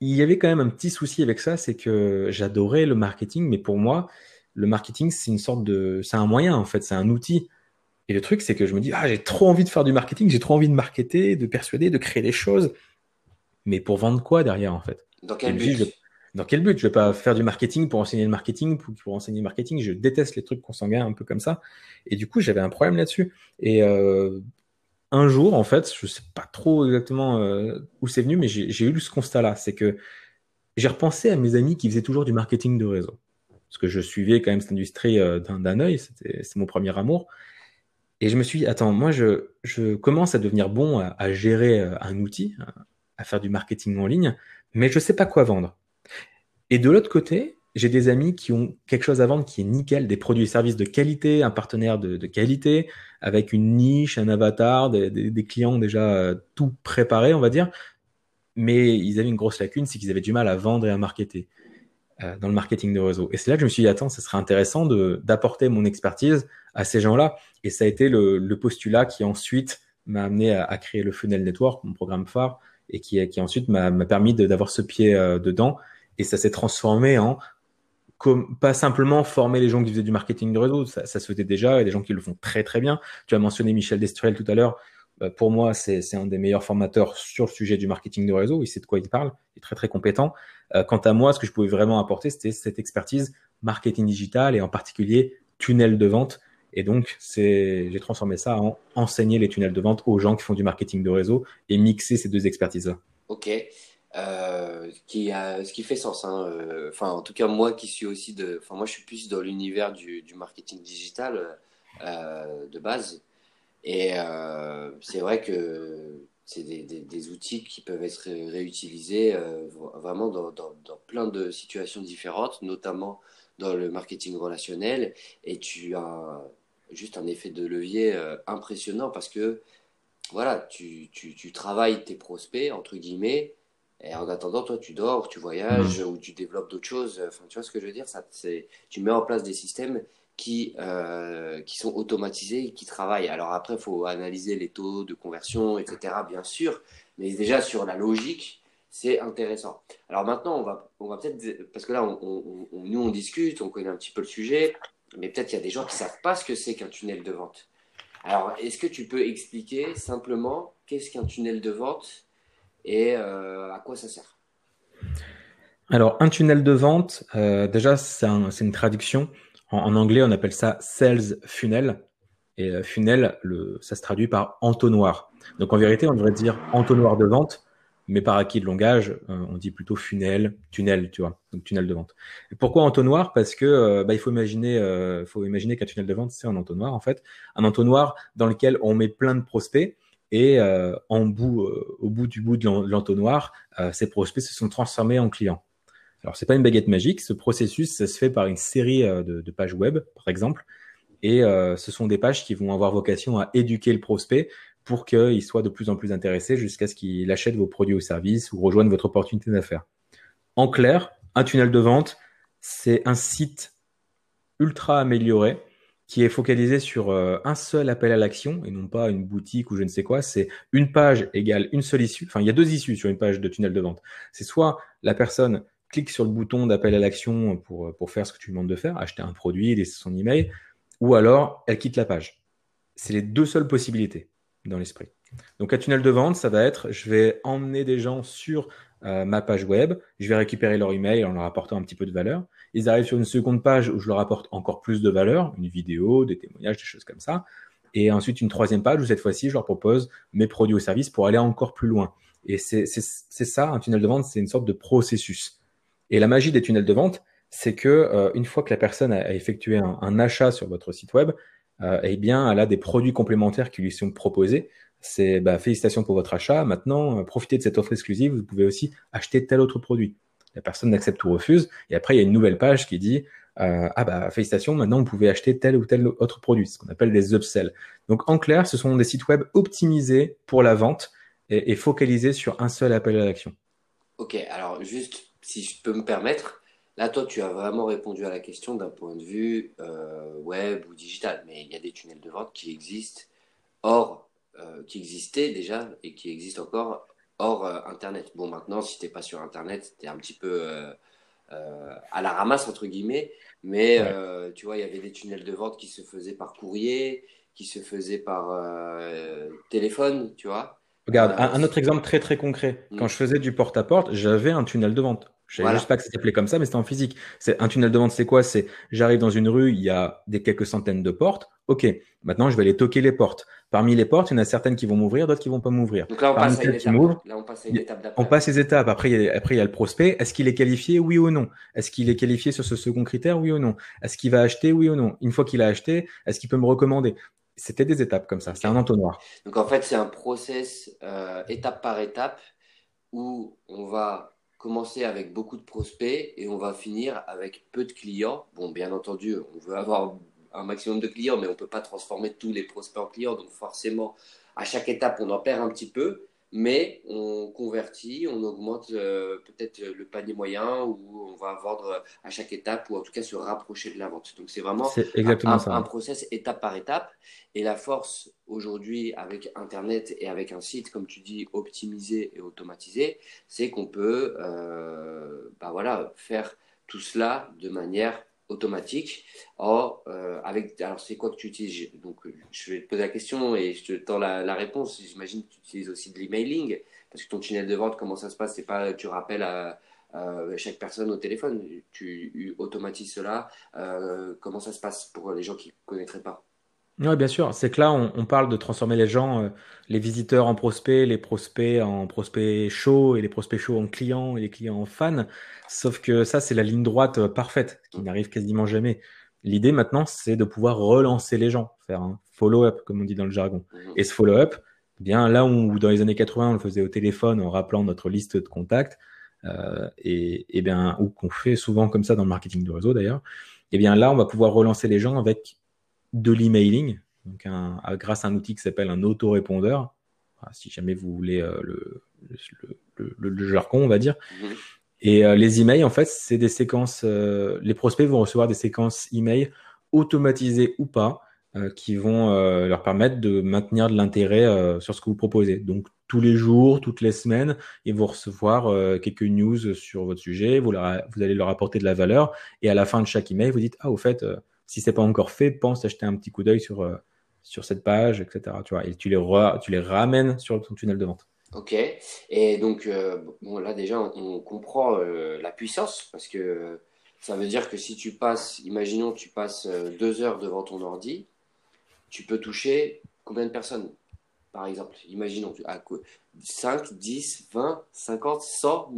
il y avait quand même un petit souci avec ça, c'est que j'adorais le marketing, mais pour moi, le marketing, c'est une sorte de, c'est un moyen, en fait, c'est un outil. Et le truc, c'est que je me dis, ah, j'ai trop envie de faire du marketing, j'ai trop envie de marketer, de persuader, de créer des choses. Mais pour vendre quoi derrière, en fait? Dans quel but? Dans quel but? Je vais pas faire du marketing pour enseigner le marketing, pour, enseigner le marketing. Je déteste les trucs consanguins un peu comme ça. Et du coup, j'avais un problème là-dessus. Et euh, un jour, en fait, je sais pas trop exactement euh, où c'est venu, mais j'ai eu ce constat-là. C'est que j'ai repensé à mes amis qui faisaient toujours du marketing de réseau. Parce que je suivais quand même cette industrie euh, d'un œil, c'est mon premier amour. Et je me suis dit, attends, moi, je, commence à devenir bon à, à gérer un outil, à faire du marketing en ligne, mais je sais pas quoi vendre. Et de l'autre côté, j'ai des amis qui ont quelque chose à vendre qui est nickel, des produits et services de qualité, un partenaire de, qualité, avec une niche, un avatar, des, clients déjà euh, tout préparés, on va dire. Mais ils avaient une grosse lacune, c'est qu'ils avaient du mal à vendre et à marketer euh, dans le marketing de réseau. Et c'est là que je me suis dit, attends, ce serait intéressant d'apporter mon expertise à ces gens-là. Et ça a été le, postulat qui ensuite m'a amené à, créer le Funnel Network, mon programme phare, et qui, qui ensuite m'a permis d'avoir ce pied euh, dedans et ça s'est transformé en comme, pas simplement former les gens qui faisaient du marketing de réseau, ça, ça se faisait déjà, a des gens qui le font très très bien. Tu as mentionné Michel Destruel tout à l'heure. Euh, pour moi, c'est un des meilleurs formateurs sur le sujet du marketing de réseau. Il sait de quoi il parle, il est très très compétent. Euh, quant à moi, ce que je pouvais vraiment apporter, c'était cette expertise marketing digital et en particulier tunnel de vente. Et donc, c'est, j'ai transformé ça en enseigner les tunnels de vente aux gens qui font du marketing de réseau et mixer ces deux expertises-là. Ok. Euh, qui a, ce qui fait sens. Hein, euh, en tout cas, moi qui suis aussi de. Enfin, moi, je suis plus dans l'univers du, du, marketing digital euh, de base. Et c'est vrai que c'est des, outils qui peuvent être réutilisés vraiment dans, dans, plein de situations différentes, notamment dans le marketing relationnel. Et tu as juste un effet de levier impressionnant parce que voilà, tu, tu travailles tes prospects, entre guillemets, et en attendant, toi, tu dors, tu voyages mm. ou tu développes d'autres choses. Enfin, tu vois ce que je veux dire? Ça, Tu mets en place des systèmes qui, euh, qui sont automatisés et qui travaillent. Alors après, il faut analyser les taux de conversion, etc., bien sûr. Mais déjà, sur la logique, c'est intéressant. Alors maintenant, on va, on va peut-être... Parce que là, on, nous, on discute, on connaît un petit peu le sujet. Mais peut-être qu'il y a des gens qui ne savent pas ce que c'est qu'un tunnel de vente. Alors, est-ce que tu peux expliquer simplement qu'est-ce qu'un tunnel de vente et euh, à quoi ça sert? Alors, un tunnel de vente, euh, déjà, c'est une traduction. En, anglais, on appelle ça sales funnel. Et euh, funnel, ça se traduit par entonnoir. Donc, en vérité, on devrait dire entonnoir de vente, mais par acquis de langage, on dit plutôt funnel, tunnel, tu vois, donc tunnel de vente. Et pourquoi entonnoir? Parce que bah, il faut imaginer qu'un tunnel de vente c'est un entonnoir en fait, un entonnoir dans lequel on met plein de prospects et euh, en bout, euh, au bout du bout de l'entonnoir, euh, ces prospects se sont transformés en clients. Alors c'est pas une baguette magique, ce processus ça se fait par une série de, de pages web, par exemple, et ce sont des pages qui vont avoir vocation à éduquer le prospect pour qu'il soit de plus en plus intéressé jusqu'à ce qu'il achète vos produits ou services ou rejoigne votre opportunité d'affaires. En clair, un tunnel de vente, c'est un site ultra amélioré qui est focalisé sur euh, un seul appel à l'action et non pas une boutique ou je ne sais quoi. C'est une page égale une seule issue. Enfin, il y a deux issues sur une page de tunnel de vente. C'est soit la personne clique sur le bouton d'appel à l'action pour, pour faire ce que tu lui demandes de faire, acheter un produit, laisser son email, ou alors elle quitte la page. C'est les deux seules possibilités dans l'esprit. Donc, un tunnel de vente, ça va être, je vais emmener des gens sur euh, ma page web, je vais récupérer leur email en leur apportant un petit peu de valeur. Ils arrivent sur une seconde page où je leur apporte encore plus de valeur, une vidéo, des témoignages, des choses comme ça. Et ensuite une troisième page où cette fois-ci je leur propose mes produits ou services pour aller encore plus loin. Et c'est ça, un tunnel de vente, c'est une sorte de processus. Et la magie des tunnels de vente, c'est que euh, une fois que la personne a, effectué un, achat sur votre site web, euh, eh bien, elle a des produits complémentaires qui lui sont proposés c'est bah, félicitations pour votre achat. Maintenant, euh, profitez de cette offre exclusive. Vous pouvez aussi acheter tel autre produit. La personne n'accepte ou refuse. Et après, il y a une nouvelle page qui dit euh, ah bah félicitations. Maintenant, vous pouvez acheter tel ou tel autre produit. Ce qu'on appelle des upsells. Donc en clair, ce sont des sites web optimisés pour la vente et, focalisés sur un seul appel à l'action. Ok. Alors juste si je peux me permettre. Là, toi, tu as vraiment répondu à la question d'un point de vue euh, web ou digital, mais il y a des tunnels de vente qui existent hors euh, qui existait déjà et qui existe encore hors euh, Internet. Bon, maintenant, si tu pas sur Internet, tu es un petit peu euh, à la ramasse, entre guillemets. Mais tu vois, il y avait des tunnels de vente qui se faisaient par courrier, qui se faisaient par téléphone, tu vois. Regarde, un, autre exemple très très concret. Quand mm. je faisais du porte-à-porte, j'avais un tunnel de vente. Je savais juste pas que ça s'appelait comme ça, mais c'était en physique. C'est un tunnel de vente, c'est quoi? C'est j'arrive dans une rue, il y a des quelques centaines de portes. Ok, maintenant je vais aller toquer les portes. Parmi les portes, il y en a certaines qui vont m'ouvrir, d'autres qui vont pas m'ouvrir. Donc là, on passe, à une étape. là on passe à une étape On passe les étapes. Après, il y a, après, il y a le prospect. Est-ce qu'il est qualifié, oui ou non? Est-ce qu'il est qualifié sur ce second critère, oui ou non? Est-ce qu'il va acheter, oui ou non? Une fois qu'il a acheté, est-ce qu'il peut me recommander? C'était des étapes comme ça. C'est un entonnoir. Donc en fait, c'est un process euh, étape par étape où on va commencer avec beaucoup de prospects et on va finir avec peu de clients. Bon, bien entendu, on veut avoir un maximum de clients, mais on ne peut pas transformer tous les prospects en clients. Donc forcément, à chaque étape, on en perd un petit peu, mais on convertit, on augmente euh, peut-être le panier moyen ou on va vendre à chaque étape ou en tout cas se rapprocher de la vente. Donc c'est vraiment un, un, process étape par étape. Et la force aujourd'hui avec Internet et avec un site, comme tu dis, optimisé et automatisé, c'est qu'on peut euh, bah voilà, faire tout cela de manière automatique. Or, euh, avec, alors c'est quoi que tu utilises? Donc, je vais te poser la question et je te tends la, réponse. J'imagine que tu utilises aussi de l'emailing parce que ton tunnel de vente, comment ça se passe? C'est pas tu rappelles à, chaque personne au téléphone, tu automatises cela. Euh, comment ça se passe pour les gens qui connaîtraient pas? Oui, bien sûr. C'est que là, on, parle de transformer les gens, euh, les visiteurs en prospects, les prospects en prospects chauds et les prospects chauds en clients et les clients en fans. Sauf que ça, c'est la ligne droite euh, parfaite, qui n'arrive quasiment jamais. L'idée maintenant, c'est de pouvoir relancer les gens, faire un follow-up, comme on dit dans le jargon. Mhm. Et ce follow-up, eh bien là où dans les années 80, on le faisait au téléphone en rappelant notre liste de contacts, euh, et, et bien ou qu'on fait souvent comme ça dans le marketing de réseau d'ailleurs, et eh bien là, on va pouvoir relancer les gens avec de l'emailing, donc grâce à un outil qui s'appelle un autorépondeur. Si jamais vous voulez euh, le, le, jargon, on va dire. Mhm. Et euh, les emails, en fait, c'est des séquences. Euh, les prospects vont recevoir des séquences emails automatisées ou pas, qui vont leur permettre de maintenir de l'intérêt sur ce que vous proposez. Donc tous les jours, toutes les semaines, ils vont recevoir quelques news sur votre sujet. Vous, vous allez leur apporter de la valeur. Et à la fin de chaque email, vous dites ah au fait si c'est pas encore fait, pense acheter un petit coup d'œil sur, euh, sur cette page, etc. Tu vois, et tu les, tu les ramènes sur ton tunnel de vente. Ok. Et donc, euh, bon, là déjà, on, comprend euh, la puissance parce que ça veut dire que si tu passes, imaginons, tu passes deux heures devant ton ordi, tu peux toucher combien de personnes par exemple? Imaginons, à 5, 10, 20, 50, 100,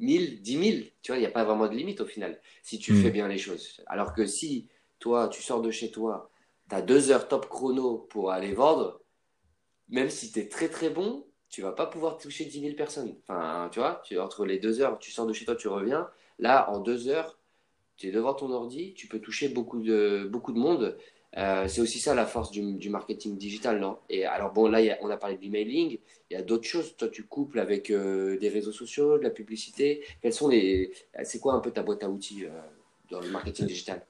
1000, 10 000. Tu vois, il n'y a pas vraiment de limite au final, si tu hmm. fais bien les choses. Alors que si toi, tu sors de chez toi, tu as deux heures top chrono pour aller vendre, même si tu es très très bon, tu vas pas pouvoir toucher 10 000 personnes. Enfin, tu vois, entre les deux heures, tu sors de chez toi, tu reviens. Là, en deux heures, tu es devant ton ordi, tu peux toucher beaucoup de, beaucoup de monde. Euh, c'est aussi ça la force du, marketing digital, non? Et alors, bon, là, on a parlé de l'emailing, il y a d'autres choses. Toi, tu couples avec euh, des réseaux sociaux, de la publicité. Quels sont les. C'est quoi un peu ta boîte à outils euh, dans le marketing digital?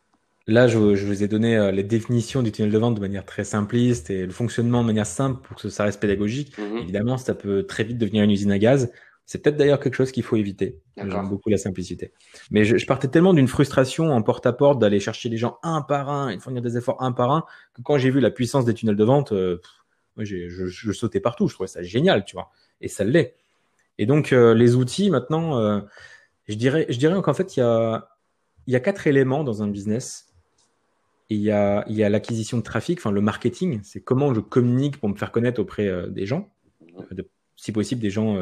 Là, je, vous ai donné euh, les définitions du tunnel de vente de manière très simpliste et le fonctionnement de manière simple pour que ça reste pédagogique. Mhm. Évidemment, ça peut très vite devenir une usine à gaz. C'est peut-être d'ailleurs quelque chose qu'il faut éviter. J'aime beaucoup la simplicité. Mais je, partais tellement d'une frustration en porte-à-porte d'aller chercher les gens un par un et de fournir des efforts un par un que quand j'ai vu la puissance des tunnels de vente, euh, moi, je, je, sautais partout. Je trouvais ça génial, tu vois. Et ça l'est. Et donc, euh, les outils, maintenant, je dirais, je dirais qu'en fait, il y a, il y a quatre éléments dans un business il y a, il y a l'acquisition de trafic, enfin le marketing, c'est comment je communique pour me faire connaître auprès euh, des gens, euh, si possible des gens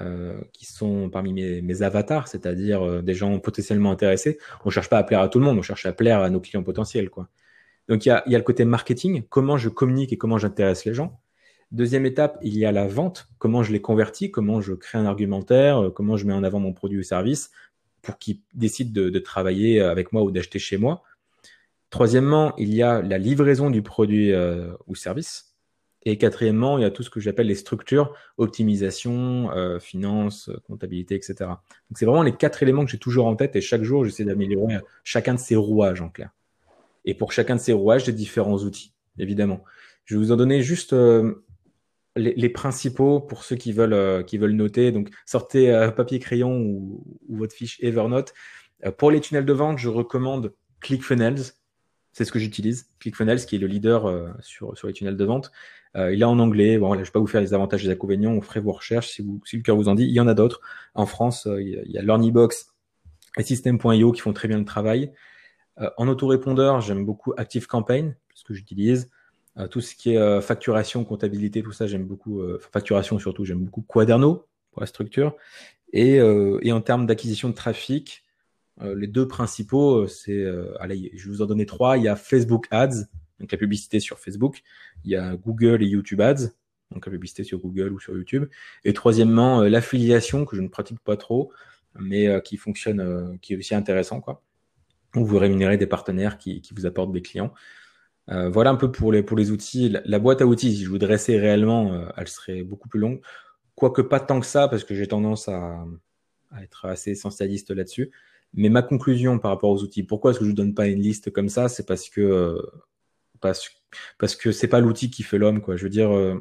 euh, qui sont parmi mes, avatars, c'est-à-dire des gens potentiellement intéressés. On ne cherche pas à plaire à tout le monde, on cherche à plaire à nos clients potentiels. Quoi. Donc il y, a, il y a le côté marketing, comment je communique et comment j'intéresse les gens. Deuxième étape, il y a la vente, comment je les convertis, comment je crée un argumentaire, comment je mets en avant mon produit ou service pour qu'ils décident de, de travailler avec moi ou d'acheter chez moi. Troisièmement, il y a la livraison du produit euh, ou service. Et quatrièmement, il y a tout ce que j'appelle les structures, optimisation, euh, finance, comptabilité, etc. Donc c'est vraiment les quatre éléments que j'ai toujours en tête et chaque jour, j'essaie d'améliorer chacun de ces rouages en clair. Et pour chacun de ces rouages, j'ai différents outils, évidemment. Je vais vous en donner juste euh, les, principaux pour ceux qui veulent, qui veulent noter. Donc sortez papier crayon ou, ou, votre fiche Evernote. pour les tunnels de vente, je recommande ClickFunnels c'est ce que j'utilise. ClickFunnels, qui est le leader euh, sur, sur les tunnels de vente. Euh, il est en anglais. Bon, je ne vais pas vous faire les avantages et les inconvénients. On ferait vos recherches si, si le cœur vous en dit. Il y en a d'autres. En France, euh, il y a LearnyBox et System.io qui font très bien le travail. en autorépondeur, j'aime beaucoup ActiveCampaign, ce que j'utilise. tout ce qui est facturation, comptabilité, tout ça, j'aime beaucoup. facturation surtout, j'aime beaucoup Quaderno pour la structure. Et, et en termes d'acquisition de trafic, les deux principaux, euh, c'est, euh, allez, je vais vous en donner trois. Il y a Facebook Ads, donc la publicité sur Facebook. Il y a Google et YouTube Ads, donc la publicité sur Google ou sur YouTube. Et troisièmement, l'affiliation que je ne pratique pas trop, mais qui fonctionne, qui est aussi intéressant, quoi. Où vous rémunérez des partenaires qui, qui vous apportent des clients. voilà un peu pour les, pour les outils. La, boîte à outils, si je vous dressais réellement, elle serait beaucoup plus longue. Quoique pas tant que ça, parce que j'ai tendance à, à, être assez essentialiste là-dessus. Mais ma conclusion par rapport aux outils, pourquoi est-ce que je ne donne pas une liste comme ça? C'est parce que euh, parce, parce que c'est pas l'outil qui fait l'homme, quoi. Je veux dire, euh,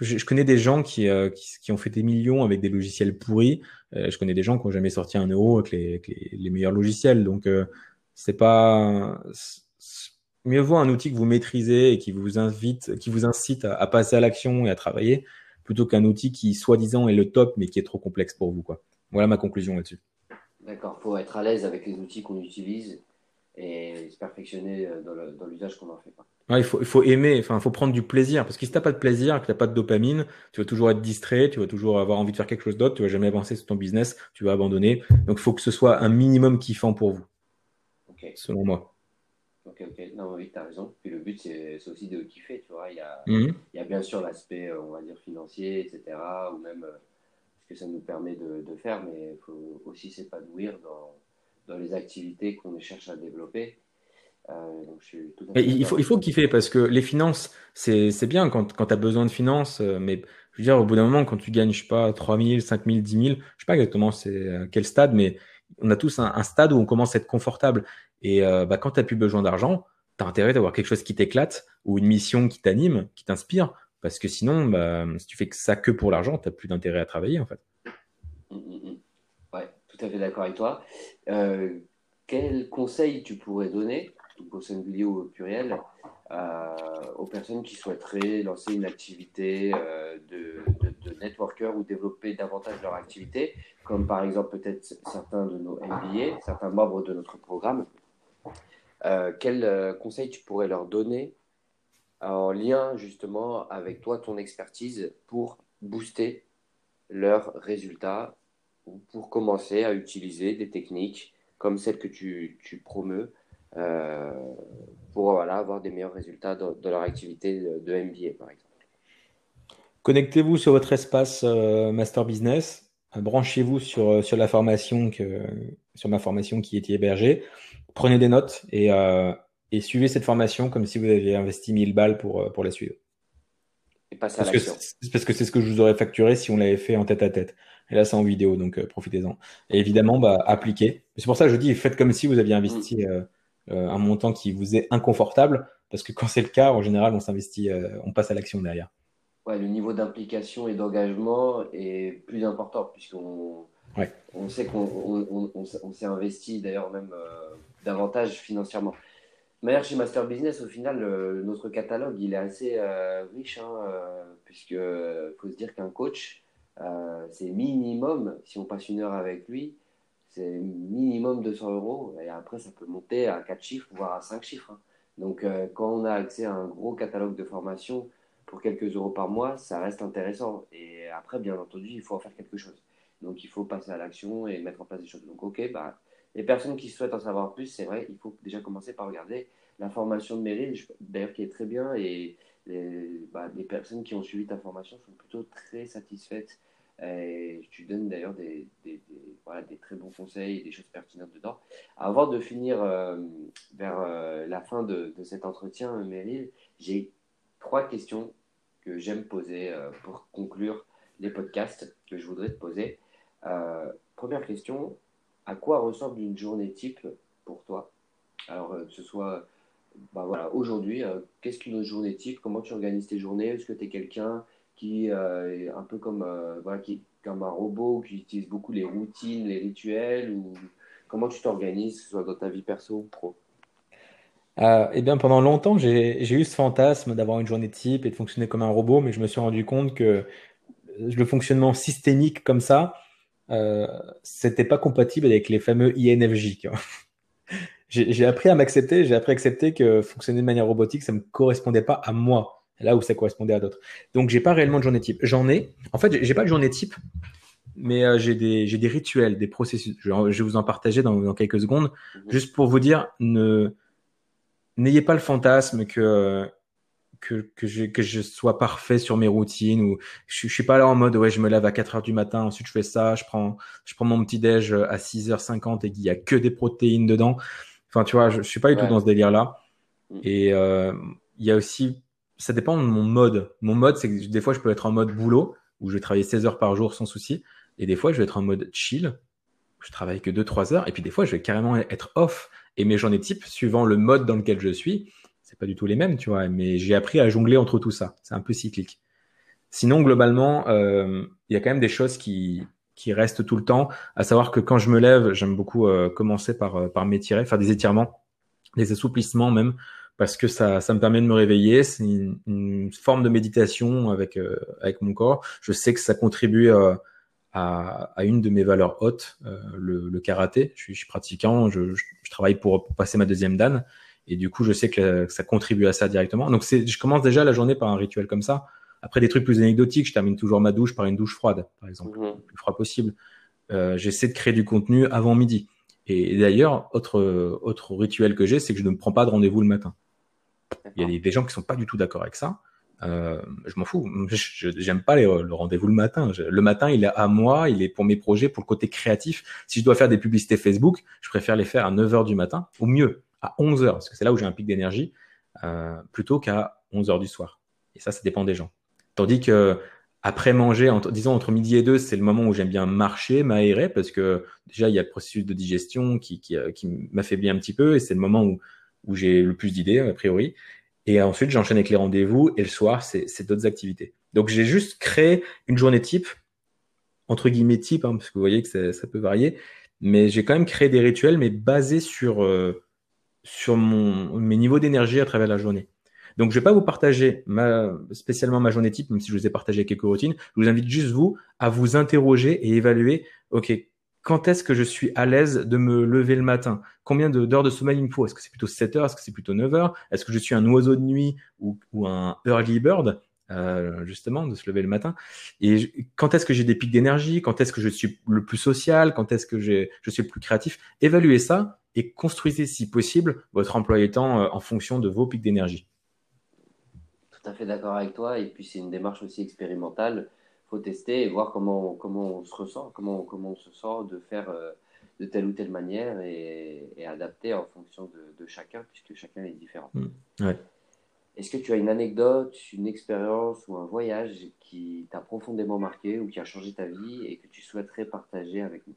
je, connais des gens euh, qui, qui, ont fait des millions avec des logiciels pourris. je connais des gens qui n'ont jamais sorti un euro avec les, les, meilleurs logiciels. Donc, c'est pas mieux vaut un outil que vous maîtrisez et qui vous invite, qui vous incite à, à passer à l'action et à travailler, plutôt qu'un outil qui soi-disant est le top mais qui est trop complexe pour vous, quoi. Voilà ma conclusion là-dessus. D'accord, il faut être à l'aise avec les outils qu'on utilise et se perfectionner euh, dans l'usage qu'on en fait. il, faut, il faut aimer, enfin, il faut prendre du plaisir. Parce que si tu n'as pas de plaisir, que tu n'as pas de dopamine, tu vas toujours être distrait, tu vas toujours avoir envie de faire quelque chose d'autre, tu vas jamais avancer sur ton business, tu vas abandonner. Donc, il faut que ce soit un minimum kiffant pour vous. Selon moi. Ok, ok. Non, oui, tu as raison. Puis le but, c'est aussi de kiffer, tu vois. Il y a, mhm. il y a bien sûr l'aspect, on va dire, financier, etc. Ou même euh, que ça nous permet de, faire, mais il faut aussi s'épanouir dans, dans les activités qu'on cherche à développer. Euh, il, faut, il faut kiffer parce que les finances, c'est bien quand, quand tu as besoin de finances, euh, mais je veux dire, au bout d'un moment, quand tu gagnes, je sais pas, 3 000, 5 000, 10 000, je sais pas exactement c'est quel stade, mais on a tous un, stade où on commence à être confortable. Et euh, bah, quand tu n'as plus besoin d'argent, tu as intérêt d'avoir quelque chose qui t'éclate ou une mission qui t'anime, qui t'inspire parce que sinon, bah, si tu fais ça que pour l'argent, tu n'as plus d'intérêt à travailler en fait. Oui, mm, mm, mm. Ouais, tout à fait d'accord avec toi. Euh, quel conseil tu pourrais donner, au singulier ou au pluriel, euh, aux personnes qui souhaiteraient lancer une activité euh, de, networker ou développer davantage leur activité, comme par exemple peut-être certains de nos MBA, certains membres de notre programme? Quel conseil tu pourrais leur donner en lien justement avec toi, ton expertise pour booster leurs résultats ou pour commencer à utiliser des techniques comme celles que tu, tu promeus euh, pour voilà, avoir des meilleurs résultats dans, leur activité de, MBA par exemple. Connectez-vous sur votre espace euh, Master Business, branchez-vous sur, euh, sur la formation que, sur ma formation qui est hébergée, prenez des notes et, et suivez cette formation comme si vous aviez investi 1000 balles pour, euh, pour la suivre. Et passez à l'action. Parce que c'est ce que je vous aurais facturé si on l'avait fait en tête à tête. Et là, c'est en vidéo, donc euh, profitez-en. Et évidemment, bah, appliquez. C'est pour ça que je dis, faites comme si vous aviez investi mm. euh, euh, un montant qui vous est inconfortable, parce que quand c'est le cas, en général, on s'investit, on passe à l'action derrière. Ouais, le niveau d'implication et d'engagement est plus important, puisqu'on on sait qu'on on, s'est investi d'ailleurs même davantage financièrement. D'ailleurs, chez Master Business, au final, notre catalogue, il est assez riche, hein, puisque faut se dire qu'un coach, euh, c'est minimum, si on passe une heure avec lui, c'est minimum 200 euros. Et après, ça peut monter à 4 chiffres, voire à 5 chiffres. Hein. Donc, euh, quand on a accès à un gros catalogue de formation pour quelques euros par mois, ça reste intéressant. Et après, bien entendu, il faut en faire quelque chose. Donc, il faut passer à l'action et mettre en place des choses. Donc, ok, bah, les personnes qui souhaitent en savoir plus, c'est vrai, il faut déjà commencer par regarder la formation de Meryl, d'ailleurs, qui est très bien. Et les, bah, les, personnes qui ont suivi ta formation sont plutôt très satisfaites. Et tu donnes d'ailleurs des, très bons conseils et des choses pertinentes dedans. Avant de finir euh, vers euh, la fin de, de, cet entretien, Meryl, j'ai trois questions que j'aime poser euh, pour conclure les podcasts que je voudrais te poser. première question, à quoi ressemble une journée type pour toi? Alors, que ce soit bah voilà, aujourd'hui, euh, qu'est-ce qu'une journée type? Comment tu organises tes journées? Est-ce que tu es quelqu'un qui euh, est un peu comme, euh, qui, comme un robot, qui utilise beaucoup les routines, les rituels ou Comment tu t'organises, soit dans ta vie perso ou pro? Eh bien, pendant longtemps, j'ai eu ce fantasme d'avoir une journée type et de fonctionner comme un robot, mais je me suis rendu compte que le fonctionnement systémique comme ça, euh, c'était pas compatible avec les fameux INFJ j'ai appris à m'accepter, j'ai appris à accepter que fonctionner de manière robotique, ça me correspondait pas à moi, là où ça correspondait à d'autres. Donc, j'ai pas réellement de journée type. J'en ai. En fait, j'ai pas de journée type, mais euh, j'ai des, des rituels, des processus. Je, vais vous en partager dans, dans quelques secondes, mhm. juste pour vous dire, ne n'ayez pas le fantasme que que, que, je, que je sois parfait sur mes routines ou je, je suis pas là en mode ouais je me lève à 4 heures du matin ensuite je fais ça je prends je prends mon petit déj à 6h50 et qu'il y a que des protéines dedans Enfin, tu vois, je, je suis pas du tout dans ce délire-là. Mm. Et euh, il y a aussi, ça dépend de mon mode. Mon mode, c'est que des fois, je peux être en mode boulot, où je vais travailler 16 heures par jour sans souci. Et des fois, je vais être en mode chill, où je travaille que 2-3 heures. Et puis des fois, je vais carrément être off. Et mes journées types, suivant le mode dans lequel je suis, c'est pas du tout les mêmes, tu vois. Mais j'ai appris à jongler entre tout ça. C'est un peu cyclique. Sinon, globalement, euh, il y a quand même des choses qui, qui reste tout le temps, à savoir que quand je me lève, j'aime beaucoup euh, commencer par, euh, par m'étirer, faire des étirements, des assouplissements même, parce que ça, ça me permet de me réveiller. C'est une, forme de méditation avec, euh, avec mon corps. Je sais que ça contribue à, à, une de mes valeurs hautes, le, le, karaté. Je suis, je suis pratiquant, je, je, travaille pour, pour, passer ma deuxième dan. Et du coup, je sais que, que ça contribue à ça directement. Donc, je commence déjà la journée par un rituel comme ça après, des trucs plus anecdotiques, je termine toujours ma douche par une douche froide, par exemple, mhm. le plus froid possible. Euh, J'essaie de créer du contenu avant midi. Et, d'ailleurs, autre, autre rituel que j'ai, c'est que je ne prends pas de rendez-vous le matin. Il y a des, des, gens qui sont pas du tout d'accord avec ça. Euh, je m'en fous. J'aime pas les, le rendez-vous le matin. le matin, il est à moi, il est pour mes projets, pour le côté créatif. Si je dois faire des publicités Facebook, je préfère les faire à 9 heures du matin, ou mieux, à 11 heures, parce que c'est là où j'ai un pic d'énergie, euh, plutôt qu'à 11 heures du soir. Et ça, ça dépend des gens. Tandis que après manger, disons entre midi et deux, c'est le moment où j'aime bien marcher, m'aérer, parce que déjà il y a le processus de digestion qui, qui, euh, qui m'affaiblit un petit peu, et c'est le moment où, où j'ai le plus d'idées a priori. Et ensuite j'enchaîne avec les rendez-vous, et le soir c'est, d'autres activités. Donc j'ai juste créé une journée type, entre guillemets type, hein, parce que vous voyez que ça, ça, peut varier, mais j'ai quand même créé des rituels, mais basés sur euh, sur mes niveaux d'énergie à travers la journée. Donc, je vais pas vous partager ma, spécialement ma journée type, même si je vous ai partagé quelques routines. Je vous invite juste vous à vous interroger et évaluer. OK, quand est-ce que je suis à l'aise de me lever le matin? Combien d'heures de, sommeil il me faut? Est-ce que c'est plutôt 7 heures? Est-ce que c'est plutôt 9 heures? Est-ce que je suis un oiseau de nuit ou un early bird? Euh, justement, de se lever le matin. Et quand est-ce que j'ai des pics d'énergie? Quand est-ce que je suis le plus social? Quand est-ce que je suis le plus créatif? Évaluez ça et construisez, si possible, votre emploi temps euh, en fonction de vos pics d'énergie tout à fait d'accord avec toi. Et puis, c'est une démarche aussi expérimentale. Il faut tester et voir comment, comment on se ressent, comment, comment on se sent de faire euh, de telle ou telle manière et, adapter en fonction de, chacun, puisque chacun est différent. Mmh. Ouais. Est-ce que tu as une anecdote, une expérience ou un voyage qui t'a profondément marqué ou qui a changé ta vie et que tu souhaiterais partager avec nous?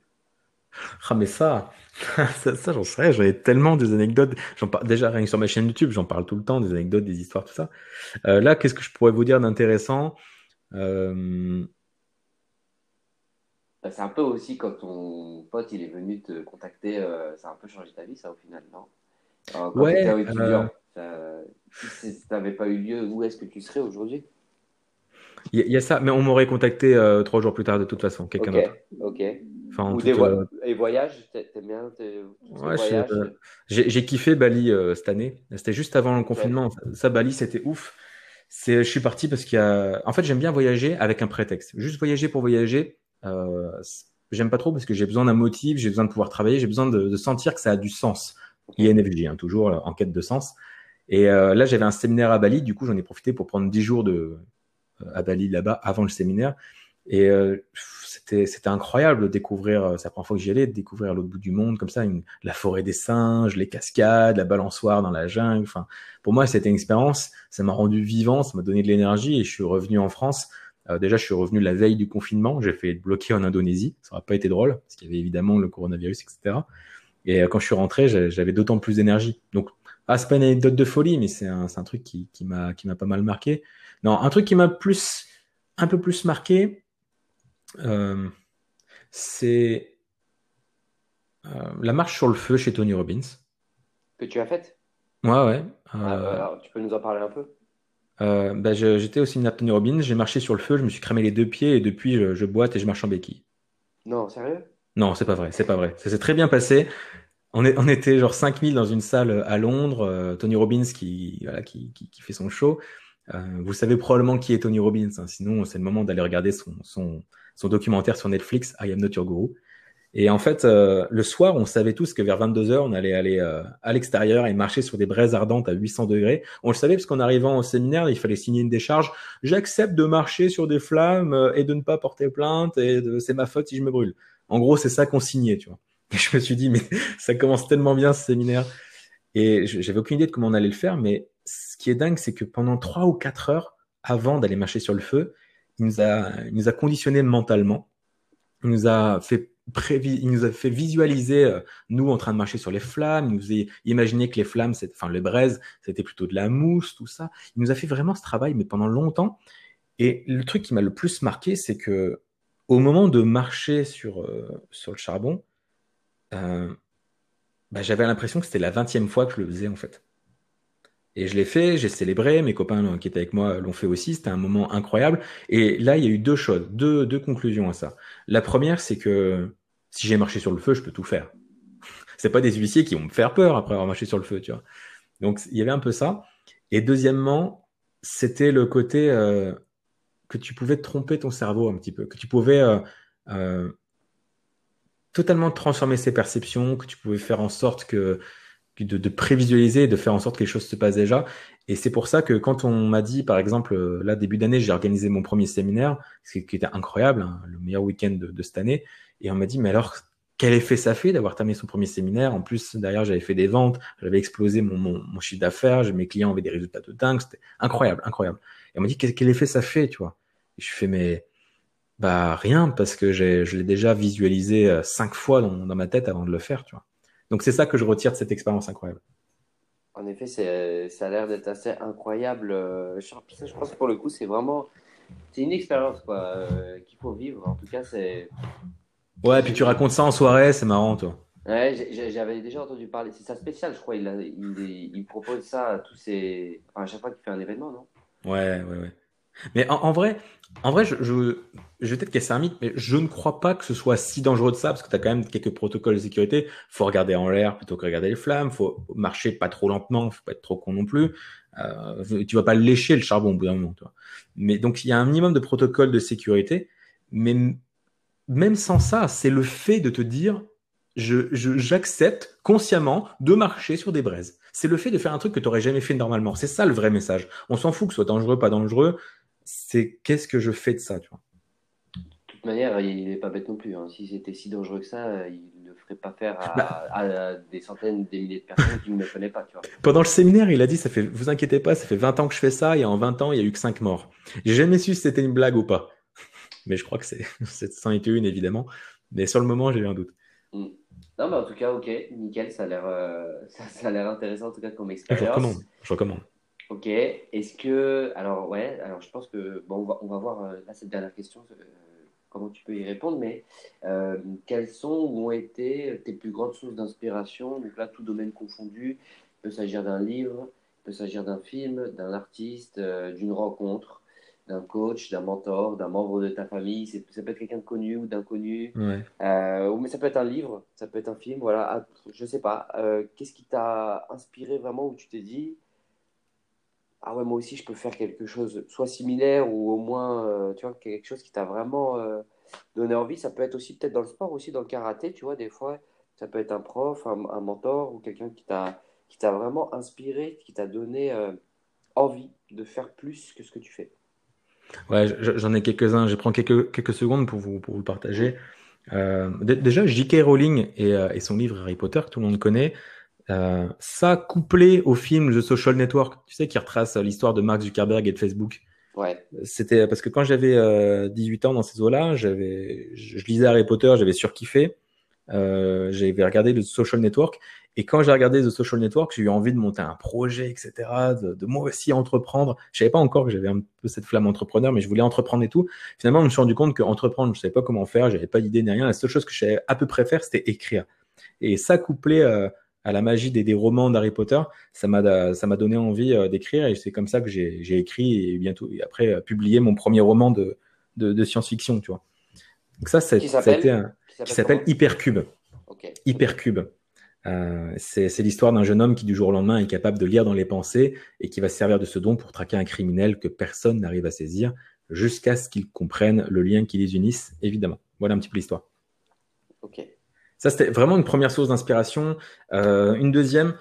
Ah, mais ça, ça, ça, j'en sais, j'en ai tellement des anecdotes. J'en parle déjà rien que sur ma chaîne YouTube, j'en parle tout le temps, des anecdotes, des histoires, tout ça. Euh, là, qu'est-ce que je pourrais vous dire d'intéressant? Euh, bah, C'est un peu aussi quand ton pote il est venu te contacter, euh, ça a un peu changé ta vie, ça au final, non? Quand tu Ouais, euh, si ça n'avait pas eu lieu, où est-ce que tu serais aujourd'hui? Il y, a il y a ça, mais on m'aurait contacté euh, trois jours plus tard de toute façon, quelqu'un Ok, d'autre. ok. Enfin, en Ou des vo- euh, et voyages, t'a- t'aimes bien ouais, j'ai kiffé Bali euh, cette année. C'était juste avant le confinement. Ça, ça, Bali, c'était ouf. Je suis parti parce qu'il y a, en fait, j'aime bien voyager avec un prétexte. Juste voyager pour voyager, j'aime pas trop parce que j'ai besoin d'un motif, j'ai besoin de pouvoir travailler, j'ai besoin de, de sentir que ça a du sens. INFJ, hein, toujours en quête de sens. Et euh, là, j'avais un séminaire à Bali, du coup, j'en ai profité pour prendre 10 jours de, euh, à Bali là-bas avant le séminaire. Et euh, c'était incroyable de découvrir, euh, c'est la première fois que j'y allais, de découvrir l'autre bout du monde comme ça, une, la forêt des singes, les cascades, la balançoire dans la jungle. Enfin, pour moi, c'était une expérience. Ça m'a rendu vivant, ça m'a donné de l'énergie et je suis revenu en France. Euh, déjà, je suis revenu la veille du confinement. J'ai fait bloqué en Indonésie. Ça n'aurait pas été drôle parce qu'il y avait évidemment le coronavirus, etc. Et euh, quand je suis rentré, j'avais d'autant plus d'énergie. Donc, ah, c'est pas une anecdote de folie, mais c'est un, truc qui, qui m'a, pas mal marqué. Non, un truc qui m'a plus, un peu plus marqué, euh, c'est euh, la marche sur le feu chez Tony Robbins. Que tu as fait? Ouais, ouais. Ah, bah, alors, tu peux nous en parler un peu? bah, j'étais au séminaire de Tony Robbins, j'ai marché sur le feu, je me suis cramé les deux pieds et depuis, je, je boite et je marche en béquille. Non, sérieux? Non, c'est pas vrai, c'est pas vrai. Ça s'est très bien passé. On est, on était genre 5000 dans une salle à Londres. euh, Tony Robbins qui, voilà, qui, qui, qui fait son show. Euh, vous savez probablement qui est Tony Robbins. hein. Sinon, c'est le moment d'aller regarder son, son, son documentaire sur Netflix, I Am Not Your Guru. Et en fait, euh, le soir, on savait tous que vers 22 heures, on allait aller euh, à l'extérieur et marcher sur des braises ardentes à 800 degrés. On le savait parce qu'en arrivant au séminaire, il fallait signer une décharge. J'accepte de marcher sur des flammes euh, et de ne pas porter plainte et c'est ma faute si je me brûle. En gros, c'est ça qu'on signait, tu vois. Je me suis dit, mais ça commence tellement bien ce séminaire. Et j'avais aucune idée de comment on allait le faire, mais ce qui est dingue, c'est que pendant trois ou quatre heures avant d'aller marcher sur le feu, il nous a, il nous a conditionné mentalement. Il nous a fait il nous a fait visualiser euh, nous en train de marcher sur les flammes. Il nous a imaginé que les flammes, enfin les braises, c'était plutôt de la mousse, tout ça. Il nous a fait vraiment ce travail, mais pendant longtemps. Et le truc qui m'a le plus marqué, c'est que au moment de marcher sur euh, sur le charbon, euh, bah, j'avais l'impression que c'était la vingtième fois que je le faisais en fait. Et je l'ai fait, j'ai célébré, mes copains qui étaient avec moi l'ont fait aussi, c'était un moment incroyable. Et là, il y a eu deux choses, deux, deux conclusions à ça. La première, c'est que si j'ai marché sur le feu, je peux tout faire. C'est pas des huissiers qui vont me faire peur après avoir marché sur le feu, tu vois. Donc il y avait un peu ça. Et deuxièmement, c'était le côté euh, que tu pouvais tromper ton cerveau un petit peu, que tu pouvais euh, euh, totalement transformer ses perceptions, que tu pouvais faire en sorte que de, de prévisualiser, de faire en sorte que les choses se passent déjà. Et c'est pour ça que quand on m'a dit, par exemple, euh, là, début d'année, j'ai organisé mon premier séminaire, ce qui était incroyable, hein, le meilleur week-end de, cette année, et on m'a dit, mais alors, quel effet ça fait d'avoir terminé son premier séminaire? En plus, derrière, j'avais fait des ventes, j'avais explosé mon, mon, mon chiffre d'affaires, mes clients avaient des résultats de dingue, c'était incroyable, incroyable. Et on m'a dit, quel, effet ça fait, tu vois Et je fais, mais bah rien, parce que je l'ai déjà visualisé euh, cinq fois dans, dans ma tête avant de le faire, tu vois. Donc c'est ça que je retire de cette expérience incroyable. En effet, ça a l'air d'être assez incroyable. euh, Je, pense que pour le coup, c'est vraiment, c'est une expérience quoi, euh, qu'il faut vivre. En tout cas, c'est, Ouais, puis tu racontes ça en soirée, c'est marrant, toi. ouais, j'avais déjà entendu parler. C'est ça spécial, je crois. Il, a- il, il propose ça à tous ses, enfin, à chaque fois qu'il fait un événement, non? Ouais, ouais, ouais. Mais en, en vrai, en vrai, je, je, je vais peut-être casser un mythe, mais je ne crois pas que ce soit si dangereux de ça, parce que tu as quand même quelques protocoles de sécurité. Faut regarder en l'air plutôt que regarder les flammes. Faut marcher pas trop lentement. Faut pas être trop con non plus. Euh, tu vas pas lécher le charbon au bout d'un moment, toi. Mais donc il y a un minimum de protocoles de sécurité. Mais même sans ça, c'est le fait de te dire, je, je- j'accepte consciemment de marcher sur des braises. C'est le fait de faire un truc que tu n'aurais jamais fait normalement. C'est ça le vrai message. On s'en fout que ce soit dangereux, pas dangereux. C'est qu'est-ce que je fais de ça, tu vois? De toute manière, il n'est pas bête non plus. hein. Si c'était si dangereux que ça, il le ferai pas faire à, bah. des centaines, des milliers de personnes qui ne me connaissent pas. Tu vois. Pendant le séminaire, il a dit, ça fait, vous inquiétez pas, ça fait 20 ans que je fais ça et en 20 ans, il y a eu que 5 morts. J'ai jamais su si c'était une blague ou pas. Mais je crois que c'est, c'en était une, évidemment. Mais sur le moment, j'ai eu un doute. Mm. Non, mais en tout cas, ok, nickel, ça a l'air, euh, ça, a l'air intéressant en tout cas comme expérience. Je recommande, je recommande. Ok, est-ce que, alors ouais, alors je pense que, bon, on va, on va voir euh, là cette dernière question, euh, comment tu peux y répondre, mais quelles sont ou ont été tes plus grandes sources d'inspiration? Donc là, tout domaine confondu, il peut s'agir d'un livre, il peut s'agir d'un film, d'un artiste, d'une rencontre, d'un coach, d'un mentor, d'un membre de ta famille. Ça peut être quelqu'un de connu ou d'inconnu. Euh, mais ça peut être un livre, ça peut être un film. Voilà, ah, je sais pas. Euh, qu'est-ce qui t'a inspiré vraiment où tu t'es dit ah ouais moi aussi je peux faire quelque chose soit similaire ou au moins euh, tu vois quelque chose qui t'a vraiment donné envie. Ça peut être aussi peut-être dans le sport aussi dans le karaté. Tu vois des fois ça peut être un prof, un, un mentor ou quelqu'un qui t'a qui t'a vraiment inspiré, qui t'a donné envie de faire plus que ce que tu fais. Ouais, j'en ai quelques-uns. Je prends quelques, quelques secondes pour vous, pour vous le partager. Euh, déjà, J.K. Rowling et, euh, et, son livre Harry Potter, que tout le monde connaît, euh, ça couplé au film The Social Network, tu sais, qui retrace l'histoire de Mark Zuckerberg et de Facebook. Ouais. C'était parce que quand j'avais 18 ans dans ces eaux-là, j'avais, je, lisais Harry Potter, j'avais surkiffé. Euh, j'avais regardé le Social Network et quand j'ai regardé The Social Network, j'ai eu envie de monter un projet, etc., de, de moi aussi entreprendre. Je savais pas encore que j'avais un peu cette flamme entrepreneur, mais je voulais entreprendre et tout. Finalement, je me suis rendu compte qu'entreprendre, je savais pas comment faire, j'avais pas d'idée ni rien. La seule chose que je savais à peu près faire, c'était écrire. Et ça couplé euh, à la magie des, des romans d'Harry Potter, ça m'a ça m'a donné envie euh, d'écrire et c'est comme ça que j'ai écrit et bientôt et après euh, publié mon premier roman de, de, de science-fiction, tu vois. Donc ça, ça, ça a été un, qui s'appelle Hypercube. Okay. Hypercube. Euh, c'est l'histoire d'un jeune homme qui du jour au lendemain est capable de lire dans les pensées et qui va se servir de ce don pour traquer un criminel que personne n'arrive à saisir jusqu'à ce qu'il comprenne le lien qui les unisse, évidemment. Voilà un petit peu l'histoire. Ok. Ça, c'était vraiment une première source d'inspiration. Euh, une deuxième,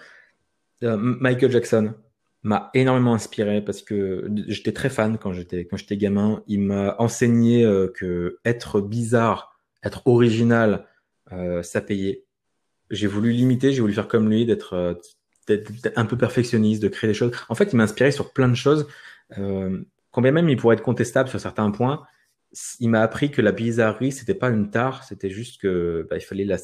euh, Michael Jackson m'a énormément inspiré parce que j'étais très fan quand j'étais quand j'étais gamin. Il m'a enseigné que être bizarre, être original, euh, ça payait j'ai voulu limiter, j'ai voulu faire comme lui, d'être euh, un peu perfectionniste, de créer des choses. En fait, il m'a inspiré sur plein de choses. Euh, combien même il pourrait être contestable sur certains points, il m'a appris que la bizarrerie, c'était pas une tare, c'était juste que bah, il fallait la